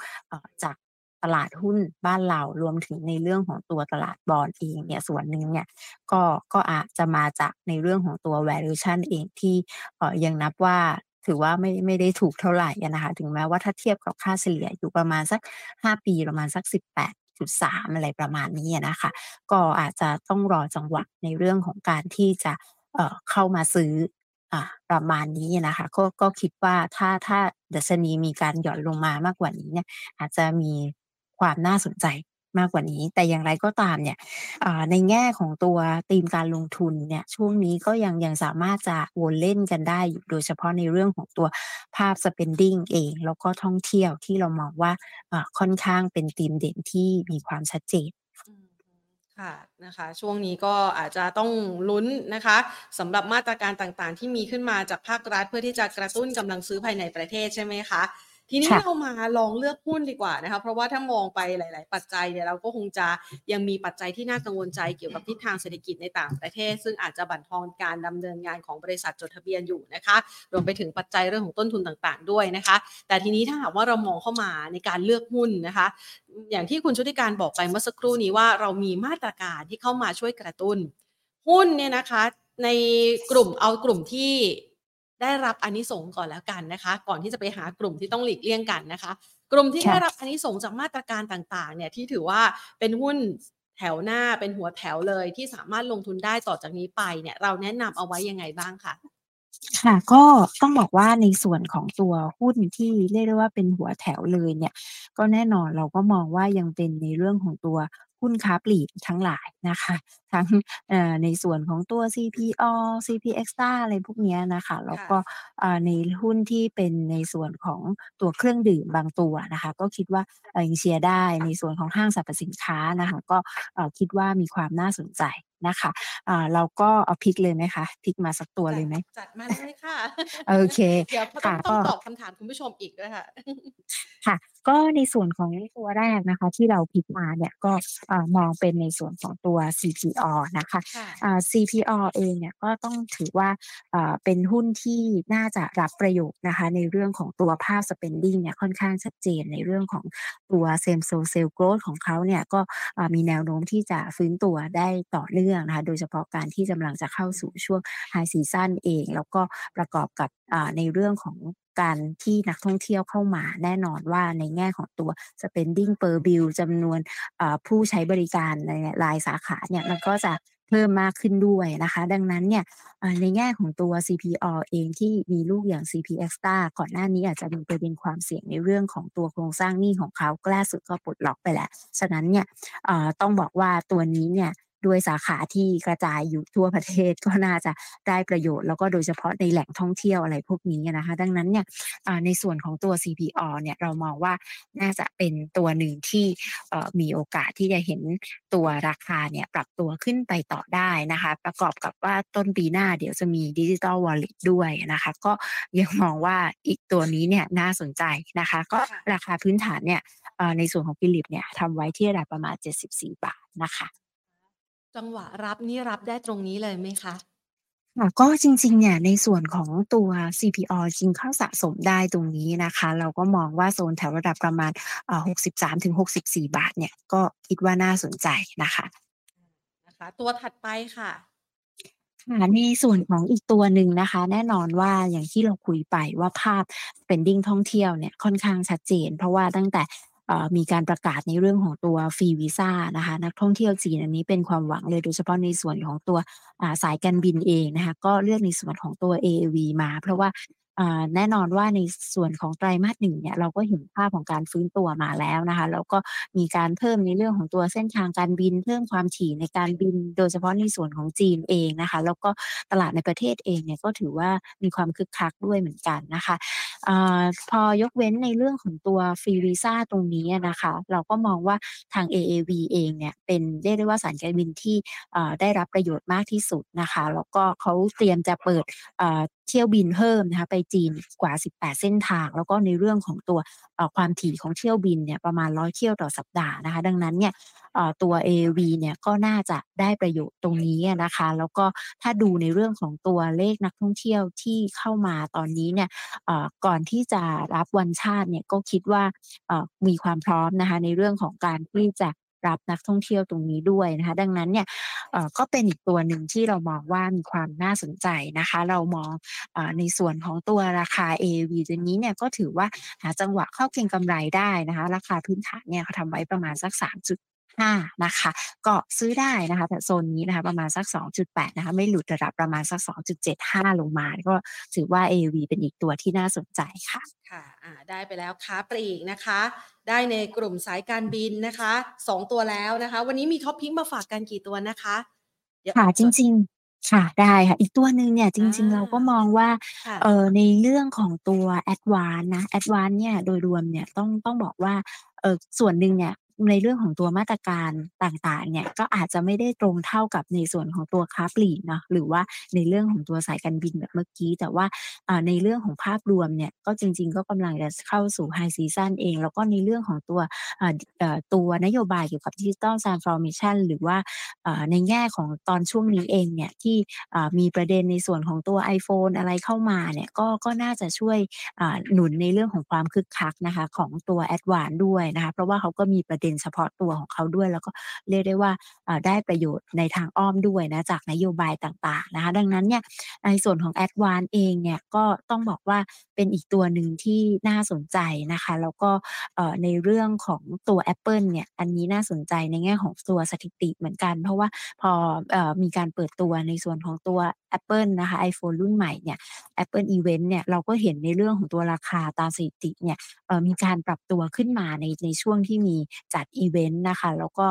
จาก ตลาดหุ้นบ้านเรารวมถึงในเรื่องของตัวตลาดบอนด์เองเนี่ยส่วนหนึ่งเนี่ยก็ก็อาจจะมาจากในเรื่องของตัว valuation เองที่เออยังนับว่าถือว่าไม่ไม่ได้ถูกเท่าไหรอะนะคะถึงแม้ว่าถ้าเทียบกับค่าเฉลี่ยอยู่ประมาณสัก 5 ปีประมาณสัก 18.3 อะไรประมาณนี้นะคะ ก็อาจจะต้องรอจังหวะในเรื่องของการที่จะเเข้ามาซื้ออประมาณนี้นะคะก็ก็คิดว่าถ้าถ้าดัชนีมีการหย่อนลงมามากกว่านี้เนี่ยอาจจะมี ความน่าสนใจมากกว่านี้ แต่อย่างไรก็ตามเนี่ยในแง่ของตัวธีมการลงทุนเนี่ยช่วงนี้ก็ยังยังสามารถจะวนเล่นกันได้อยู่โดยเฉพาะในเรื่องของตัวภาพ spending เอง แล้วก็ท่องเที่ยวที่เรามองว่าค่อนข้างเป็นธีมเด่นที่มีความชัดเจนค่ะนะคะช่วงนี้ก็อาจจะต้องลุ้นนะคะสำหรับมาตรการต่างๆ ที่มีขึ้นมาจากภาครัฐ เพื่อที่จะกระตุ้นกำลังซื้อภายในประเทศใช่ไหมคะ? ทีนี้ค่ะเรามาลองเลือกหุ้นดีกว่านะคะเพราะว่าถ้ามองไปหลาย ๆ ปัจจัยเนี่ยเราก็คงจะยังมีปัจจัยที่น่ากังวลใจเกี่ยวกับทิศทางเศรษฐกิจในต่างประเทศ ซึ่งอาจจะบั่นทอนการดำเนินงานของบริษัทจดทะเบียนอยู่นะคะรวมไปถึงปัจจัยเรื่องของต้นทุนต่าง ๆ ด้วยนะคะ แต่ทีนี้ถ้าหากว่าเรามองเข้ามาในการเลือกหุ้นนะคะอืมอย่างที่คุณชุติการบอกไปเมื่อสักครู่นี้ว่าเรามีมาตรการที่เข้ามาช่วยกระตุ้น หุ้นเนี่ยนะคะในกลุ่มเอากลุ่มที่ ได้รับอานิสงส์ก่อนแล้วกันนะคะ ก่อนที่จะไปหากลุ่มที่ต้องหลีกเลี่ยงกันนะคะ กลุ่มที่ได้รับอานิสงส์จากมาตรการต่างๆ เนี่ยที่ถือว่าเป็นหุ้นแถวหน้าเป็นหัวแถวเลยที่สามารถลงทุนได้ต่อจากนี้ไปเนี่ย เราแนะนำเอาไว้ยังไงบ้างคะ?ค่ะก็ต้องบอกว่าในส่วนของตัวหุ้นที่เรียกได้ว่าเป็นหัวแถวเลยเนี่ย ก็แน่นอนเราก็มองว่ายังเป็นในเรื่องของตัว หุ้นค้าปลีกทั้งหลายนะคะ ทั้งเอ่อในส่วนของตัว CPO CP Extra อะไรพวกเนี้ยน่ะค่ะแล้วค่ก็ะอ่าในหุ้นที่เป็นในส่วนของตัวเครื่องดื่มบางตัวนะคะ ก็คิดว่าเอ่อยังเชียร์ได้ในส่วนของห้างสรรพสินค้านะคะ ก็เอ่อคิดว่ามีความน่าสนใจ นะคะอ่าเราก็เอาพลิกเลยไหมคะ?พลิกมาสักตัวจเัดลยไหม?จัดมาเลยค่ะโอเคเดี๋ยวก็คต้อ่งะตก้อ็งตอบคำถามคุณผู้ชมอีกด้วยค่ะค่ะ ก็ในส่วนของตัวแรกนะคะ ที่เราพลิกมาเนี่ยก็อ่ามองเป็นในส่วนของตัว CPO นะคะค่ะอ่า CPO เองเนี่ยก็ต้องถือว่าอ่าเป็นหุ้นที่น่าจะรับประโยชน์นะคะ ในเรื่องของตัวภาพ spending เนี่ยค่อนข้างชัดเจนในเรื่องของตัว Same Store Sales Growth ของเขาเนี่ยก็อ่ามีแนวโน้มที่จะฟื้นตัวได้ต่อเนื่องนะคะโดยเฉพาะการที่กำลังจะเข้าสู่ช่วง High ซีซันเอง แล้วก็ประกอบกับในเรื่องของการที่นักท่องเที่ยวเข้ามาแน่นอนว่าในแง่ของตัว spending per bill จำนวนผู้ใช้บริการในรายสาขาเนี่ยมันก็จะเพิ่มมากขึ้นด้วยนะคะ ดังนั้นเนี่ยในแง่ของตัว CPO เองที่มีลูกอย่าง CP Extra ก่อนหน้านี้อาจจะมีประเด็นความเสี่ยงในเรื่องของตัวโครงสร้างหนี้ของเขาล่าสุดก็ปลดล็อกไปแล้ว ฉะนั้นเนี่ยต้องบอกว่าตัวนี้เนี่ย ด้วยสาขาที่กระจายอยู่ทั่วประเทศก็น่าจะได้ประโยชน์ แล้วก็โดยเฉพาะในแหล่งท่องเที่ยวอะไรพวกนี้นะคะ ดังนั้นเนี่ยในส่วนของตัว CPO เนี่ยเรามองว่าน่าจะเป็นตัวหนึ่งที่มีโอกาสที่จะเห็นตัวราคาเนี่ยปรับตัวขึ้นไปต่อได้นะคะ ประกอบกับว่าต้นปีหน้าเดี๋ยวจะมี Digital Wallet ด้วยนะคะ ก็ยังมองว่าอีกตัวนี้เนี่ยน่าสนใจนะคะ ก็ราคาพื้นฐานเนี่ยในส่วนของ Phillip เนี่ยทำไว้ที่ระดับประมาณ 74 บาทนะคะ จังหวะรับนี่รับได้ตรงนี้เลยไหมคะ?ค่ะ ก็จริง ๆ เนี่ย ในส่วนของตัว CPO จริง ๆ เข้าสะสมได้ตรงนี้นะคะ เราก็มองว่าโซนแถวระดับประมาณ อ่า 63-64 บาทเนี่ย ก็คิดว่าน่าสนใจนะคะ นะคะ ตัวถัดไปค่ะ ค่ะ ในส่วนของอีกตัวหนึ่งนะคะ แน่นอนว่า อย่างที่เราคุยไปว่า ภาพ spending ท่องเที่ยวเนี่ยค่อนข้างชัดเจน เพราะว่าตั้งแต่เอ่อ มีการประกาศในเรื่องของตัวฟรีวีซ่านะคะนักท่องเที่ยวจีนอันนี้เป็นความหวังเลยโดยเฉพาะในส่วนของตัวสายการบินเองนะคะก็เลือกในส่วนของตัว AAV มา เพราะว่า แน่นอนว่าในส่วนของไตรมาส1เนี่ยเราก็เห็นภาพของการฟื้นตัวมาแล้วนะคะแล้วก็มีการเพิ่มในเรื่องของตัวเส้นทางการบิน เพิ่มความถี่ในการบิน โดยเฉพาะในส่วนของจีนเองนะคะ แล้วก็ตลาดในประเทศเองเนี่ยก็ถือว่ามีความคึกคักด้วยเหมือนกันนะคะอพอยกเว้นในเรื่องของตัวฟรีวีซ่าตรงนี้นะคะ เราก็มองว่าทาง AAV เองเนี่ยเป็นเรียกได้ว่าสายการบินที่ได้รับประโยชน์มากที่สุดนะคะ แล้วก็เขาเตรียมจะเปิด เที่ยวบินเพิ่มนะคะไปจีนกว่า 18 เส้นทาง แล้วก็ในเรื่องของตัวความถี่ของเที่ยวบินเนี่ยประมาณ100เที่ยวต่อสัปดาห์นะคะดังนั้นเนี่ยตัว AV เนี่ยก็น่าจะได้ประโยชน์ตรงนี้นะคะ แล้วก็ถ้าดูในเรื่องของตัวเลขนักท่องเที่ยวที่เข้ามาตอนนี้เนี่ยก่อนที่จะรับวันชาติเนี่ยก็คิดว่ามีความพร้อมนะคะในเรื่องของการที่จะ รับนักท่องเที่ยวตรงนี้ด้วยนะคะ ดังนั้นเนี่ยก็เป็นอีกตัวหนึ่งที่เรามองว่ามีความน่าสนใจนะคะ เรามองอในส่วนของตัวราคา AAV ตัวนี้เนี่ยก็ถือว่าหาจังหวะเข้าเก็งกำไรได้นะคะ ราคาพื้นฐานเนี่ยเขาทำไว้ประมาณสัก 3.5นะคะ ก็ซื้อได้นะคะแต่โซนนี้นะคะประมาณสัก 2.8 นะคะ ไม่หลุดระดับประมาณสัก 2.75 ลงมา ก็ถือว่า AAV เป็นอีกตัวที่น่าสนใจค่ะค่ะอ่าได้ไปแล้วค้าปลีกนะคะ ได้ในกลุ่มสายการบินนะคะ 2 ตัวแล้วนะคะ วันนี้มีท็อปพิกมาฝากกันกี่ตัวนะคะ?เดี๋ยวค่ะอ่านจก่อนริง ๆค่ะได้ค่ะ อีกตัวหนึ่งเนี่ยจอาริงๆ เราก็มองว่าค่ะเอ่อในเรื่องของตัว Advance นะ Advance เนี่ยโดยรวมเนี่ยต้องต้องบอกว่าเอ่อส่วนหนึ่งเนี่ย ในเรื่องของตัวมาตรการต่างๆเนี่ยก็อาจจะไม่ได้ตรงเท่ากับในส่วนของตัวค้าปลีกเนาะหรือว่าในเรื่องของตัวสายการบินแบบเมื่อกี้ แต่ว่าในเรื่องของภาพรวมเนี่ยก็จริง ๆ ก็กำลังจะเข้าสู่ High ซีซันเอง แล้วก็ในเรื่องของตัวตัวนโยบายเกี่ยวกับ Digital Transformation หรือว่าในแง่ของตอนช่วงนี้เองเนี่ยที่มีประเด็นในส่วนของตัว iPhone อะไรเข้ามาเนี่ยก็ก็น่าจะช่วยหนุนในเรื่องของความคึกคักนะคะของตัว Advance ด้วยนะคะเพราะว่าเขาก็มีประเด็นเฉพาะตัวของเขาด้วย แล้วก็เรียกได้ว่าได้ประโยชน์ในทางอ้อมด้วยนะจากนโยบายต่างๆนะคะดังนั้นเนี่ยในส่วนของ Advance เองเนี่ยก็ต้องบอกว่าเป็นอีกตัวหนึ่งที่น่าสนใจนะคะ แล้วก็ในเรื่องของตัว Apple เนี่ยอันนี้น่าสนใจในแง่ของตัวสถิติเหมือนกัน เพราะว่าพอออมีการเปิดตัวในส่วนของตัว Apple นะคะ iPhone รุ่นใหม่เนี่ย Apple Event เนี่ยเราก็เห็นในเรื่องของตัวราคาตามสถิติเนี่ยมีการปรับตัวขึ้นมาในในช่วงที่มีจัดอิเวนต์นะคะ แล้วก็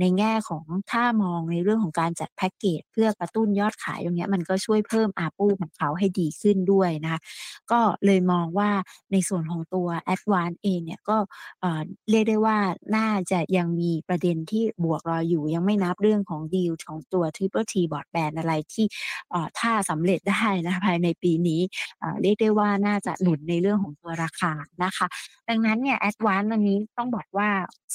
ในแง่ของถ้ามองในเรื่องของการจัดแพ็กเกจเพื่อกระตุ้นยอดขายตรงเนี้ยมันก็ช่วยเพิ่ม ARPU ของเขาให้ดีขึ้นด้วยนะคะ ก็เลยมองว่าในส่วนของตัว Advance เองเนี่ยก็เรียกได้ว่าน่าจะยังมีประเด็นที่บวกรออยู่ยังไม่นับเรื่องของดีลของตัว Triple T Broadband อะไรที่ถ้าสำเร็จได้นะคะภายในปีนี้อ่าเรียกได้ว่าน่าจะหนุนในเรื่องของตัวราคานะคะ ดังนั้นเนี่ย Advance วันนี้ต้องบอกว่า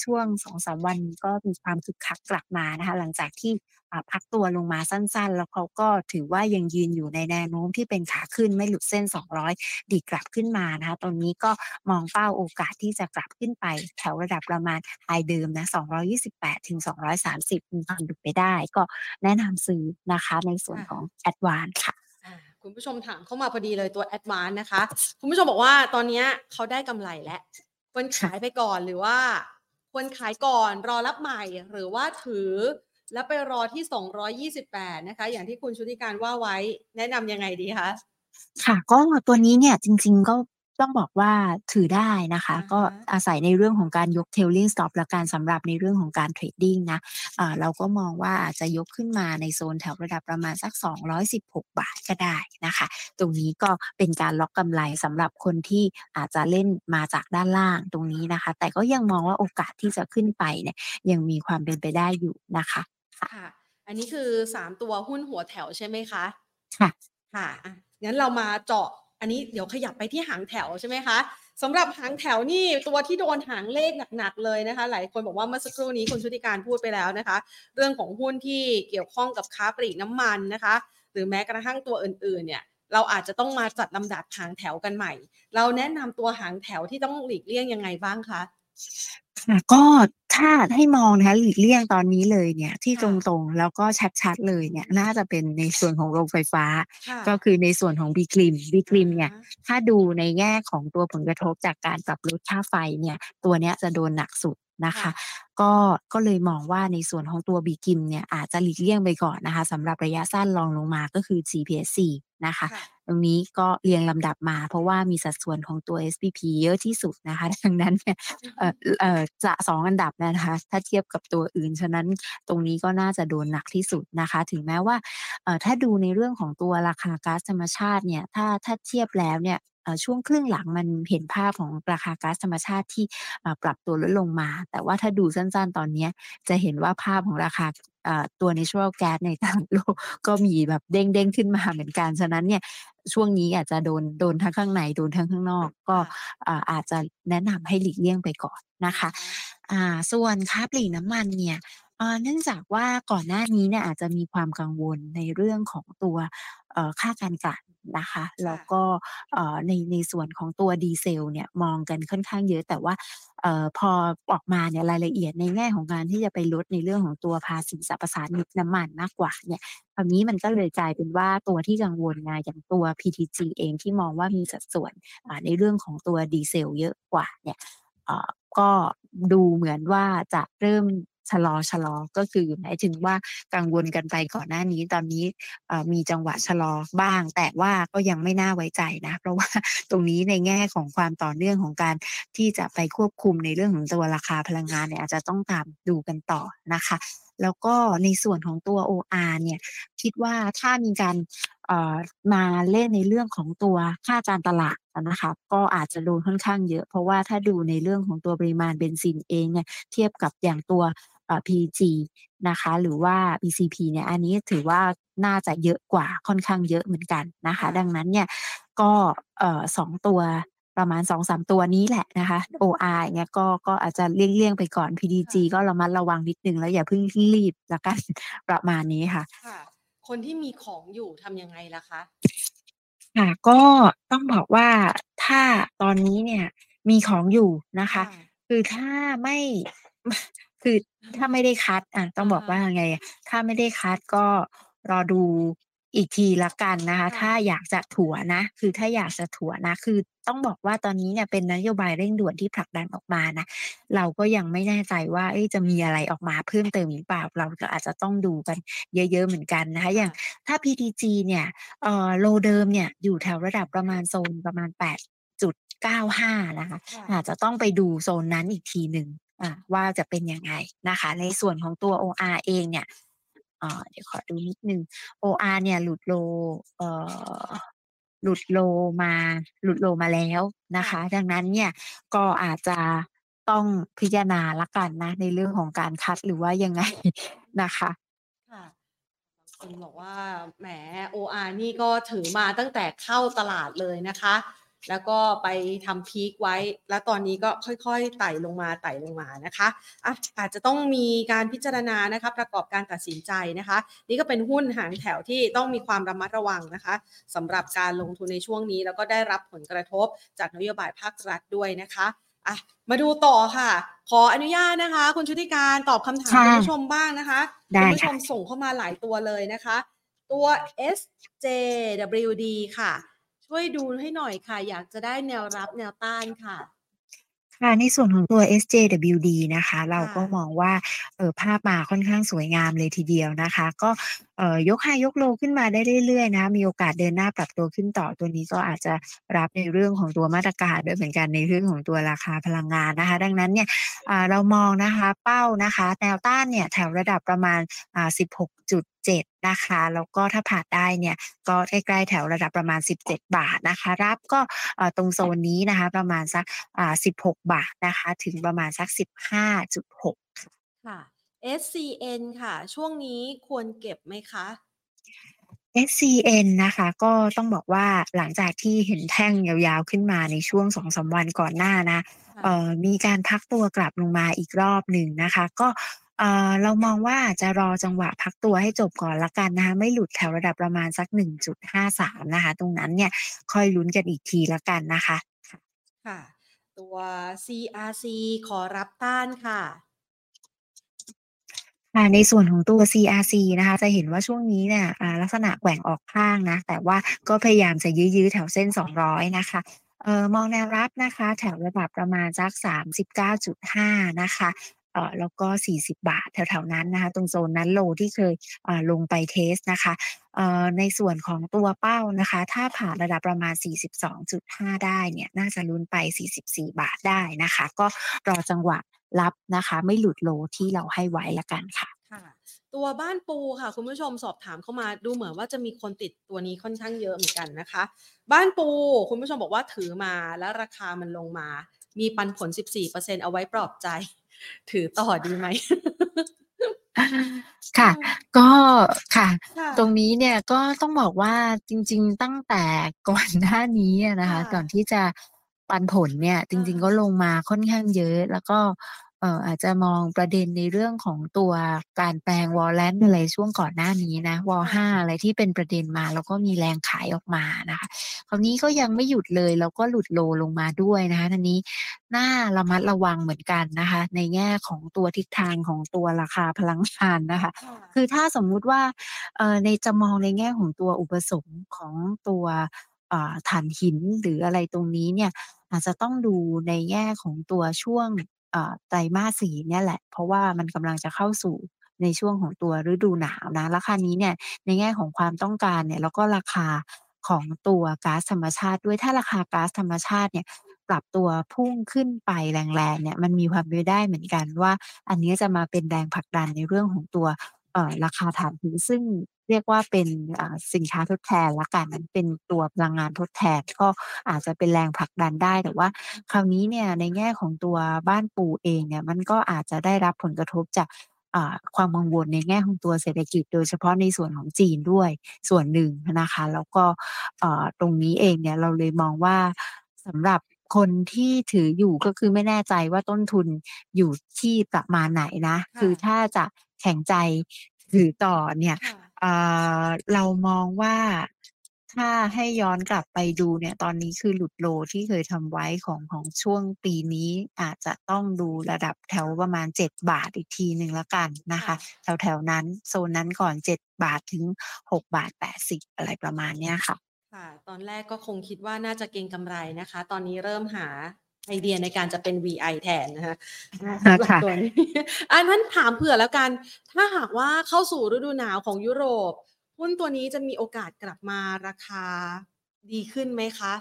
ช่วง2-3วันก็มีความคึกคักกลับมานะคะหลังจากที่อ่าพักตัวลงมาสั้นๆ แล้วเขาก็ถือว่ายังยืนอยู่ในแนวโน้มที่เป็นขาขึ้นไม่หลุดเส้น 200 ดีกลับขึ้นมานะคะตรงนี้ก็มองเป้าโอกาสที่จะกลับขึ้นไป แถวระดับประมาณ High เดิมนะ 228-230 มีความเป็นไปได้ ก็แนะนำซื้อนะคะในส่วนของ Advance ค่ะคุณผู้ชมถามเข้ามาพอดีเลยตัว Advance นะคะ คุณผู้ชมบอกว่าตอนนี้เขาได้กำไรแล้วควรขายไปก่อนหรือว่าควรขายก่อนรอรับใหม่หรือว่าถือ แล้วไปรอที่ 228 นะคะ อย่างที่คุณชุติการว่าไว้แนะนำยังไงดีคะ?ค่ะ ก็ตัวนี้เนี่ยจริง ๆ ก็ต้องบอกว่าถือได้นะคะอะก็ฮะอาศัยในเรื่องของการยก Trailing Stop แล้วกันสำหรับในเรื่องของการเทรดดิงนะอ่าเราก็มองว่าอาจจะยกขึ้นมาในโซนแถวระดับประมาณสัก 216 บาทก็ได้นะคะ ตรงนี้ก็เป็นการล็อกกำไรสำหรับคนที่อาจจะเล่นมาจากด้านล่างตรงนี้นะคะ แต่ก็ยังมองว่าโอกาสที่จะขึ้นไปเนี่ยยังมีความเป็นไปได้อยู่นะคะ ค่ะค่ะ อันนี้คือ3ตัวหุ้นหัวแถวใช่ไหมคะ?ค่ะ ค่ะอะงั้นเรามาเจาะ อันนี้เดี๋ยวขยับไปที่หางแถวใช่ไหมคะ?สำหรับหางแถวนี่ตัวที่โดนหางเลขหนักๆเลยนะคะ หลายคนบอกว่าเมื่อสักครู่นี้คุณชุติการพูดไปแล้วนะคะ เรื่องของหุ้นที่เกี่ยวข้องกับค้าปลีกน้ำมันนะคะ หรือแม้กระทั่งตัวอื่นๆเนี่ยเราอาจจะต้องมาจัดลำดับหางแถวกันใหม่ เราแนะนำตัวหางแถวที่ต้องหลีกเลี่ยงยังไงบ้างคะ? ค่ะก็ถ้าให้มองนะคะหลีกเลี่ยงตอนนี้เลยเนี่ย ที่คต่ะรงๆ แล้วก็ชัดๆเลยเนี่ย น่าจะเป็นในส่วนของโรงไฟฟ้าค่ะก็คือในส่วนของ BGRIM อะ BGRIM เนี่ยฮะถ้าดูในแง่ของตัวผลกระทบจากการปรับลดค่าไฟเนี่ย ตัวเนี้ยจะโดนหนักสุด นะค่ะคะ ก็ก็เลยมองว่าในส่วนของตัว BGRIM เนี่ยอาจจะหลีกเลี่ยงไปก่อนนะคะสำหรับระยะสั้นรองลงมาก็คือ GPSC นะคะค่ะตรงนี้ก็เรียงลำดับมาเพราะว่ามีสัดส่วนของตัว SPP เยอะที่สุดนะคะ ดังนั้นเนี่ยอือฮึเอ่อเอ่อจะ2อันดับเนี่ยนะคะ ถ้าเทียบกับตัวอื่น ฉะนั้นตรงนี้ก็น่าจะโดนหนักที่สุดนะคะ ถึงแม้ว่าเอ่อถ้าดูในเรื่องของตัวราคาก๊าซธรรมชาติเนี่ย ถ้าถ้าเทียบแล้วเนี่ยเอ่อ ช่วงครึ่งหลังมันเห็นภาพของราคาก๊าซธรรมชาติที่ปรับตัวลดลงมา แต่ว่าถ้าดูสั้นๆ ตอนนี้จะเห็นว่าภาพของราคาตัว Natural Gas ในตลาดโลกก็มีแบบเด้งๆ ขึ้นมาเหมือนกัน ฉะนั้นเนี่ยช่วงนี้อาจจะโดนโดนทั้งข้างในโดนทั้งข้างนอก ก็อาจจะแนะนำให้หลีกเลี่ยงไปก่อนนะคะส่วนค้าปลีกน้ำมันเนี่ย เอ่อเนื่องจากว่าก่อนหน้านี้เนี่ยอาจจะมีความกังวลในเรื่องของตัวเอ่อค่าการกลั่นนะคะคแล้่วะก็เอ่อในในส่วนของตัวดีเซลเนี่ยมองกันค่อนข้างเยอะ แต่ว่าเอ่อพอออกมาเนี่ยรายละเอียดในแง่ของการที่จะไปลดในเรื่องของตัวภาษีสรรพสามิตน้ำมันมากกว่าเนี่ยคราวนี้มันก็เลยกลายเป็นว่าตัวที่กังวลไงอย่างตัว PTG เองที่มองว่ามีสัดส่วนอ่าในเรื่องของตัวดีเซลเยอะกว่าเนี่ยเอ่อก็ดูเหมือนว่าจะเริ่ม ชะลอๆก็คือหมายถึงว่ากังวลกันไปก่อนหน้านี้ตอนนี้มีจังหวะชะลอบ้าง แต่ว่าก็ยังไม่น่าไว้ใจนะ เพราะว่าตรงนี้ในแง่ของความต่อเนื่องของการที่จะไปควบคุมในเรื่องของตัวราคาพลังงานเนี่ยอาจจะต้องตามดูกันต่อนะคะ แล้วก็ในส่วนของตัว OR เนี่ยคิดว่าถ้ามีการมาเล่นในเรื่องของตัวค่าการตลาดนะคะก็อาจจะโดนค่อนข้างเยอะ เพราะว่าถ้าดูในเรื่องของตัวปริมาณเบนซินเองเนี่ยเทียบกับอย่างตัว เอ่อ PTG นะคะ หรือว่า ECP เนี่ย อันนี้ถือว่าน่าจะเยอะกว่าค่อนข้างเยอะเหมือนกันนะคคะ่ดัะงนั้นเนี่ยก็เอ่อ2ตัวประมาณ 2-3 ตัวนี้แหละนะคะ OR อย่างเงี้ยก็ก็อาจจะเลี่ยงๆไปก่อนค่ PTG ะก็ระมัดระวังนิดหนึ่งแล้วอย่าเพิ่งรีบแล้วกันประมาณนี้ค่ะค่ะ คนที่มีของอยู่ทำยังไงล่ะคะ?ค่ะก็ต้องบอกว่าถ้าตอนนี้เนี่ยมีของอยู่นะคคะ่ะคือถ้าไม่ คือถ้าไม่ได้คัดอะต้อองบอกว่าายังไงอะถ้าไม่ได้คัดก็รอดูอีกทีแล้วกันนะคะค่ถ้าะอยากจะถัวนะ คือถ้าอยากจะถัวนะ คือต้องบอกว่าตอนนี้เนี่ยเป็นนโยบายเร่งด่วนที่ผลักดันออกมานะ เราก็ยังไม่แน่ใจว่าเอ๊ะจะมีอะไรออกมาเพิ่มเติมอีกหรือเปล่า เราก็อาจจะต้องดูกันเยอะ ๆ เหมือนกันนะคะคอย่่างะถ้า PTG เนี่ยเอ่อ Low เดิมเนี่ยอยู่แถวระดับประมาณโซนประมาณ8.95 นะคะค่อะาจจะต้องไปดูโซนนั้นอีกทีหนึ่งอะ ว่าจะเป็นยังไงนะคะ ในส่วนของตัว OR เองเนี่ยเอ่อเดี๋ยวขอดูนิดหนึ่ง OR เนี่ยหลุด Low เอ่อหลุด Low มาหลุด Low มาแล้วนคะ่คะะดังนั้นเนี่ยก็อาจจะต้องพิจารณาแล้วกันนะ ในเรื่องของการคัดหรือว่ายังไงนะคะค่ะบางคนบอกว่าแหม OR นี่ก็ถือมาตั้งแต่เข้าตลาดเลยนะคะ แล้วก็ไปทำพีกไว้ แล้วตอนนี้ก็ค่อยๆไต่ลงมาไต่ลงมานะคะอะอาจจะต้องมีการพิจารณานะคะประกอบการตัดสินใจนะคะ นี่ก็เป็นหุ้นหางแถวที่ต้องมีความระมัดระวังนะคะสำหรับการลงทุนในช่วงนี้ แล้วก็ได้รับผลกระทบจากนโยบายภาครัฐด้วยนะคะอะมาดูต่อค่ะ ขออนุญาตนะคะ คุณชุติการตอบคำถาคม่คุะณผู้ชมบ้างนะคะไดคุ้ณผู้คช่ะมส่งเข้ามาหลายตัวเลยนะคะ ตัว SJWD ค่ะ ช่วยดูให้หน่อยค่ะ อยากจะได้แนวรับแนวต้านค่ะ ค่ะ ในส่วนของตัว SJWD นะคะ เราค่ก็ะมองว่าเอ่อภาพมาค่อนข้างสวยงามเลยทีเดียวนะคะ ก็เอ่อ ยก High ยก Low ขึ้นมาได้เรื่อยๆนะคะมีโอกาสเดินหน้าปรับตัวขึ้นต่อตัวนี้ก็อาจจะรับในเรื่องของตัวมาตรการด้วยเหมือนกันในเรื่องของตัวราคาพลังงานนะคะ ดังนั้นเนี่ยเรามองนะคะเป้านะคะ แนวต้านเนี่ยแถวระดับประมาณอ่า16.7นะคะแล้วก็ถ้าผ่านได้เนี่ยก็ใกล้ๆแถวระดับประมาณ 17 บาทนะคะ รับก็ตรงโซนนี้นะคะ ประมาณสักอ่า16 บาทนะคะ ถึงประมาณสัก 15.6ค่ะ SCN ค่ะ ช่วงนี้ควรเก็บไหมคะ? SCN นะคะก็ต้องบอกว่าหลังจากที่เห็นแท่งยาวๆขึ้นมาในช่วง2-3วันก่อนหน้านะค่เอะอมีการพักตัวกลับลงมาอีกรอบหนึ่งนะคะ ก็เอ่อเรามองว่าจะรอจังหวะพักตัวให้จบก่อนแล้วกันนะคะไม่หลุดแถวระดับประมาณสัก 1.53 นะคะ ตรงนั้นเนี่ยค่อยลุ้นกันอีกทีแล้วกันนะคะค่ะค่ะ ตัว CRC ขอรับต้านค่ะค่ะ ในส่วนของตัว CRC นะคะ จะเห็นว่าช่วงนี้เนี่ยลักษณะแกว่งออกข้างนะ แต่ว่าก็พยายามจะยื้อๆแถวเส้น 200 นะคะออมองแนวรับนะคะ แถวระดับประมาณสัก 39.5 นะคะเออแล้วก็ 40 บาทแถวๆนั้นนะคะ ตรงโซนนั้น Low ที่เคยลงไปเทสต์นะคะในส่วนของตัวเป้านะคะ ถ้าผ่านระดับประมาณ 42.5 ได้เนี่ย น่าจะลุ้นไป 44 บาทได้นะคะ ก็รอจังหวะ รับนะคะ ไม่หลุด Low ที่เราให้ไว้แล้วกันค่ะค่ะตัวบ้านปูค่ะ คุณผู้ชมสอบถามเข้ามาดูเหมือนว่าจะมีคนติดตัวนี้ค่อนข้างเยอะเหมือนกันนะคะ บ้านปู คุณผู้ชมบอกว่าถือมาแล้วราคามันลงมา มีปันผล 14%เอาไว้ปลอบใจ ถือต่อดีไหม?ค่ะเออก็ค่ะค่ตรงะนี้เนี่ยก็ต้องบอกว่าจริง ๆ ตั้งแต่ก่อนหน้านี้อะนะคค่ะก่อนะที่จะ ปันผลเนี่ยจอริง ๆ ก็าลงมาค่อนข้างเยอะ แล้วก็เอ่ออาจจะมองประเด็นในเรื่องของตัวการแปลง Warrant อะไรช่วงก่อนหน้านี้นะวค่ะ5อะไรที่เป็นประเด็นมา แล้วก็มีแรงขายออกมานะคะคราวนี้ก็ยังไม่หยุดเลยแล้วก็หลุด Low ลงมาด้วยนะคะทางนี้น่าระมัดระวังเหมือนกันนะคะ ในแง่ของตัวทิศทางของตัวราคาพลังงานนะคะค่ะคือถ้าสมมุติว่าเอ่อในจะมองในแง่ของตัวอุปสงค์ของตัว อ่านหินหรืออะไรตรงนี้เนี่ยอาจจะต้องดูในแง่ของตัวช่วงไตรมาส4เนี่ยแหละ เพราะว่ามันกำลังจะเข้าสู่ในช่วงของตัวฤดูหนาวนะแล้วคานี้เนี่ยในแง่ของความต้องการเนี่ยแล้วก็ราคาของตัวก๊าซธรรมชาติด้วยถ้าราคาก๊าซธรรมชาติเนี่ยปรับตัวพุ่งขึ้นไปแรงๆเนี่ยมันมีความเป็นไปได้เหมือนกันว่า อันนี้จะมาเป็นแรงผลักดันในเรื่องของตัว ราคาถ่านหินซึ่งเรียกว่าเป็นอ่าสินค้าทดแทนแล้วกันมันเป็นตัวพลังงานทดแทนก็อาจจะเป็นแรงผลักดันได้ แต่ว่าคราวนี้เนี่ยในแง่ของตัวบ้านปูเองเนี่ยมันก็อาจจะได้รับผลกระทบจากอ่าความกังวลในแง่ของตัวเศรษฐกิจ โดยเฉพาะในส่วนของจีนด้วยส่วนหนึ่งนะคะ แล้วก็เอ่อตรงนี้เองเนี่ยเราเลยมองว่าสำหรับคนที่ถืออยู่ก็คือไม่แน่ใจว่าต้นทุนอยู่ที่ประมาณไหนนะค่ะคือถ้าจะ แข็งใจถือต่อเนี่ยค่ะอ่าเรามองว่าถ้าให้ย้อนกลับไปดูเนี่ย ตอนนี้คือหลุด Low ที่เคยทำไว้ของของช่วงปีนี้อาจจะต้องดูระดับแถวประมาณ 7 บาทอีกทีหนึ่งแล้วกันนะค่ะคะแถวๆนั้นโซนนั้นก่อน 7 บาทถึง 6 บาท 80 อะไรประมาณเนี้ยค่ะ ค่ะ ตอนแรกก็คงคิดว่าน่าจะเก็งกำไรนะคะ ตอนนี้เริ่มหา ไอเดียในการจะเป็น VI แทนนะคะค่ะสำหรับตัวนี้อันนั้นถามเผื่อแล้วกัน ถ้าหากว่าเข้าสู่ฤดูหนาวของยุโรปหุ้นตัวนี้จะมีโอกาสกลับมาราคาดีขึ้นไหมคะ?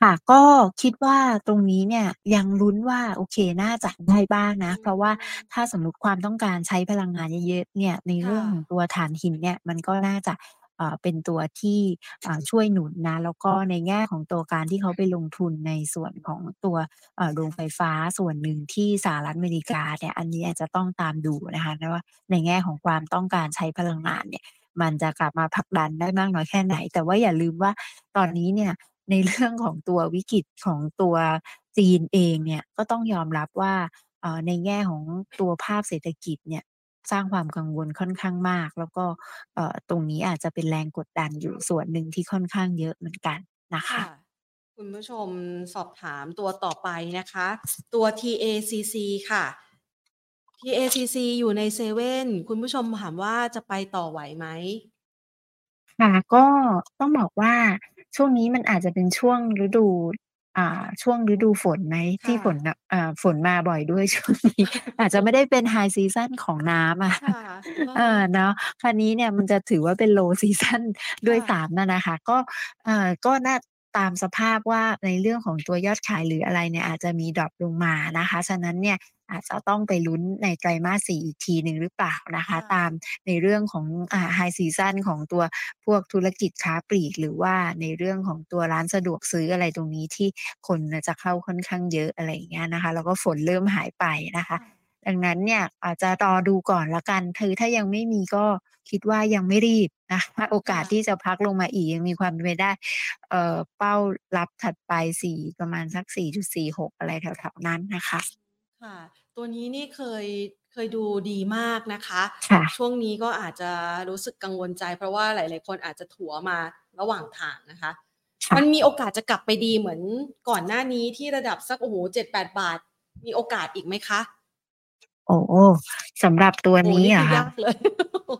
ค่ะก็คิดว่าตรงนี้เนี่ยยังลุ้นว่าโอเคน่าจะได้บ้างนะอืมเพราะว่าถ้าสมมุติความต้องการใช้พลังงานเยอะๆเนี่ยในค่เรื่องของะตัวถ่านหินเนี่ยมันก็น่าจะ เอ่อเป็นตัวที่อ่าช่วยหนุนนะแล้วก็ในแง่ของตัวการที่เขาไปลงทุนในส่วนของตัวเอ่อโรงไฟฟ้าส่วนหนึ่งที่สหรัฐอเมริกาเนี่ยอันนี้อาจจะต้องตามดูนะคะนะว่าในแง่ของความต้องการใช้พลังงานเนี่ยมันจะกลับมาผลักดันได้มากน้อยแค่ไหน แต่ว่าอย่าลืมว่าตอนนี้เนี่ยในเรื่องของตัววิกฤตของตัวจีนเองเนี่ยก็ต้องยอมรับว่าเอ่อในแง่ของตัวภาพเศรษฐกิจเนี่ย สร้างความกังวลค่อนข้างมาก แล้วก็เอ่อตรงนี้อาจจะเป็นแรงกดดันอยู่ส่วนหนึ่งที่ค่อนข้างเยอะเหมือนกันนะคค่ะะคุณผู้ชมสอบถามตัวต่อไปนะคะ ตัว TACC ค่ะ TACC อยู่ในเซเว่นคุณผู้ชมถามว่าจะไปต่อไหวไหม?ค่ะก็ต้องบอกว่าช่วงนี้มันอาจจะเป็นช่วงฤดู อ่าช่วงฤดูฝนไหมคะที่ฝนน่ะอ่าฝนมาบ่อยด้วยช่วงนี้ อาจจะไม่ได้เป็น High ซีซันของน้ำอะค่ะเออเนาะคราวนี้เนี่ยมันจะถือว่าเป็น Low ซีซันด้วยค่ะซ้ำอะนะคะ ก็เอ่อก็น่าตามสภาพว่าในเรื่องของตัวยอดขายหรืออะไรเนี่ยอาจจะมี drop ลงมานะคะ ฉะนั้นเนี่ย อาจจะต้องไปลุ้นในไตรมาส4อีกทีหนึ่งหรือเปล่านะคะค่ะตามในเรื่องของอ่า High ซีซันของตัวพวกธุรกิจค้าปลีก หรือว่าในเรื่องของตัวร้านสะดวกซื้ออะไรตรงนี้ที่คนน่ะจะเข้าค่อนข้างเยอะอะไรอย่างเงี้ยนะคะ แล้วก็ฝนเริ่มหายไปนะคะค่ะดังนั้นเนี่ยอาจจะรอดูก่อนแล้วกันคือถ้ายังไม่มีก็คิดว่ายังไม่รีบนะคะโอกาสค่ะที่จะพักลงมาอีกยังมีความเป็นไปได้ เอ่อเป้ารับถัดไป4ประมาณสัก4.46อะไรแถวๆนั้นนะคะ ค่ะตัวนี้นี่เคยเคยดูดีมากนะคะค่ะช่วงนี้ก็อาจจะรู้สึกกังวลใจ เพราะว่าหลาย ๆ คนอาจจะถัวมาระหว่างทางนะคะค่ะมันมีโอกาสจะกลับไปดีเหมือนก่อนหน้านี้ที่ระดับสักโอ้โฮ7-8บาท มีโอกาสอีกไหมคะ?โอ้โฮสำหรับตัวโอ้โฮนี้นี่เหรคืออคะยากเลย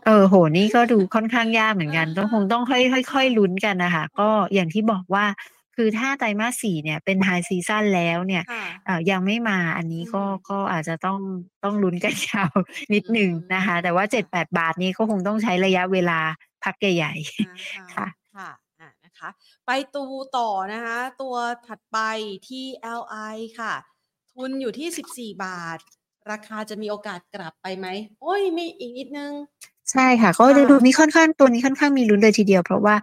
เออโอ้โฮนี่ก็ดูค่อนข้างยากเหมือนกันเอต้องอคงต้องค่อยค่ค่อยะๆลุ้นกันน่ะค่ะก็อย่างที่บอกว่า คือถ้าไตรมาส4เนี่ยเป็น High ซีซันแล้วเนี่ยค่ะเอ่อยังไม่มาอันนี้อืก็มก็อาจจะต้องต้องลุ้นกันยาวนิดอืหนึ่งมนะคะ แต่ว่าค่ะ7-8บาทนี้ก็คงต้องใช้ระยะเวลาพักใหญ่อาๆค่ะค่ะค่ะอ่านะคะไปดูต่อนะคะ ตัวถัดไป TLI ค่ะ ทุนอยู่ที่ 14 บาท ราคาจะมีโอกาสกลับไปไหม?โอ๊ยมีอีกนิดหนึ่ง ใช่ค่ะ ก็ค่จะดูะนี้ค่อนข้างตัวนี้ค่อนข้างมีลุ้นเลยทีเดียว เพราะว่า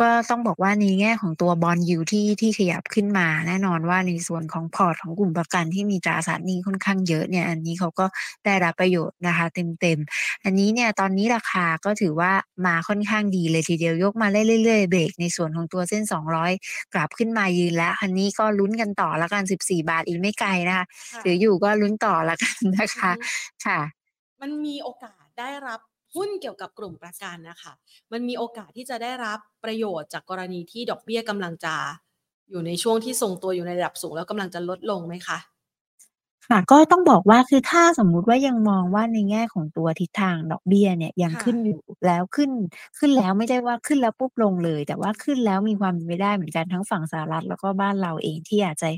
ก็ต้องบอกว่าในแง่ของตัว Bond Yield ที่ที่ขยับขึ้นมา แน่นอนว่าในส่วนของพอร์ตของกลุ่มประกันที่มีตราสารหนี้ค่อนข้างเยอะเนี่ย อันนี้เขาก็ได้รับประโยชน์นะคะเต็มๆ อันนี้เนี่ยตอนนี้ราคาก็ถือว่ามาค่อนข้างดีเลยทีเดียวยกมาได้เรื่อยๆเบรกในส่วนของตัวเส้น 200 กลับขึ้นมายืนแล้ว อันนี้ก็ลุ้นกันต่อแล้วกัน14 บาทอีกไม่ไกลนะคะค่ถือะอยู่ก็ลุ้นต่อแล้วกันนะคอือะฮึค่ะ มันมีโอกาสได้รับ หุ้นเกี่ยวกับกลุ่มประกันนะคะมันมีโอกาสที่จะได้รับประโยชน์จากกรณีที่ดอกเบี้ยกำลังจะอยู่ในช่วงที่ทรงตัวอยู่ในระดับสูงแล้วกำลังจะลดลงไหมคะ? ค่ะ ก็ต้องบอกว่าคือถ้าสมมุติว่ายังมองว่าในแง่ของตัวทิศทางดอกเบี้ยเนี่ยยังค่ขึ้นะอยู่แล้วขึ้นขึ้นแล้วไม่ได้ว่าขึ้นแล้วปุ๊บลงเลย แต่ว่าขึ้นแล้วมีความเป็นไปได้เหมือนกันทั้งฝั่งสหรัฐแล้วก็บ้านเราเองที่อาจจะ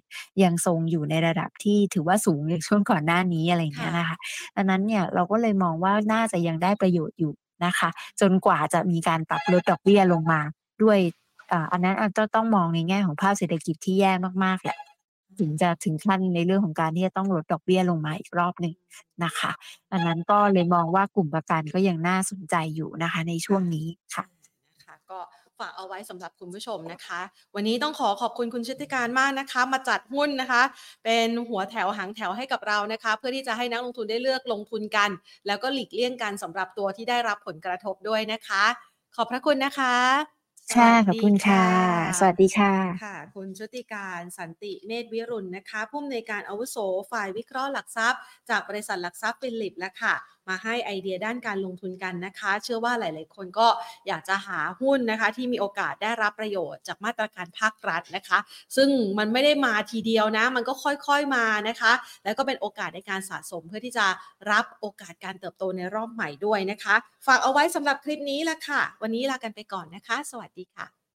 ยังทรงอยู่ในระดับที่ถือว่าสูงอย่างช่วงก่อนหน้านี้อะไรอย่างคเงี้่ยนะะคะดังนั้นเนี่ยเราก็เลยมองว่าน่าจะยังได้ประโยชน์อยู่นะคะ จนกว่าจะมีการปรับลดดอกเบี้ยลงมาด้วยอ่าอันนั้นอาจจะต้องมองในแง่ของภาพเศรษฐกิจที่แย่มากๆแหละ ถึงจะถึงขั้นในเรื่องของการที่จะต้องลดดอกเบี้ยลงมาอีกรอบหนึ่งนะคะดังนั้นก็เลยมองว่ากลุ่มประกันก็ยังน่าสนใจอยู่นะคะ ในช่วงนี้ค่ะนะคะก็ฝากเอาไว้สำหรับคุณผู้ชมนะคะ วันนี้ต้องขอขอบคุณคุณชุติการมากนะคะ มาจัดหุ้นนะคะ เป็นหัวแถวหางแถวให้กับเรานะคะ เพื่อที่จะให้นักลงทุนได้เลือกลงทุนกัน แล้วก็หลีกเลี่ยงการสำหรับตัวที่ได้รับผลกระทบด้วยนะคะ ขอบพระคุณนะคะ คว่ะัสดขอบีคคุณค่ะะสวัสดีค่ะ ค่ะ คุณชุติการสันติเนตรวิรุณนะคะ ผู้อำนวยการอาวุโสฝ่ายวิเคราะห์หลักทรัพย์ จากบริษัทหลักทรัพย์ฟิลิปแล้วค่ะ มาให้ไอเดียด้านการลงทุนกันนะคะ เชื่อว่าหลาย ๆ คนก็อยากจะหาหุ้นนะคะ ที่มีโอกาสได้รับประโยชน์จากมาตรการภาครัฐนะคะ ซึ่งมันไม่ได้มาทีเดียวนะ มันก็ค่อย ๆ มานะคะ แล้วก็เป็นโอกาสในการสะสมเพื่อที่จะรับโอกาสการเติบโตในรอบใหม่ด้วยนะคะ ฝากเอาไว้สำหรับคลิปนี้ละค่ะ วันนี้ลากันไปก่อนนะคะ สวัสดีค่ะ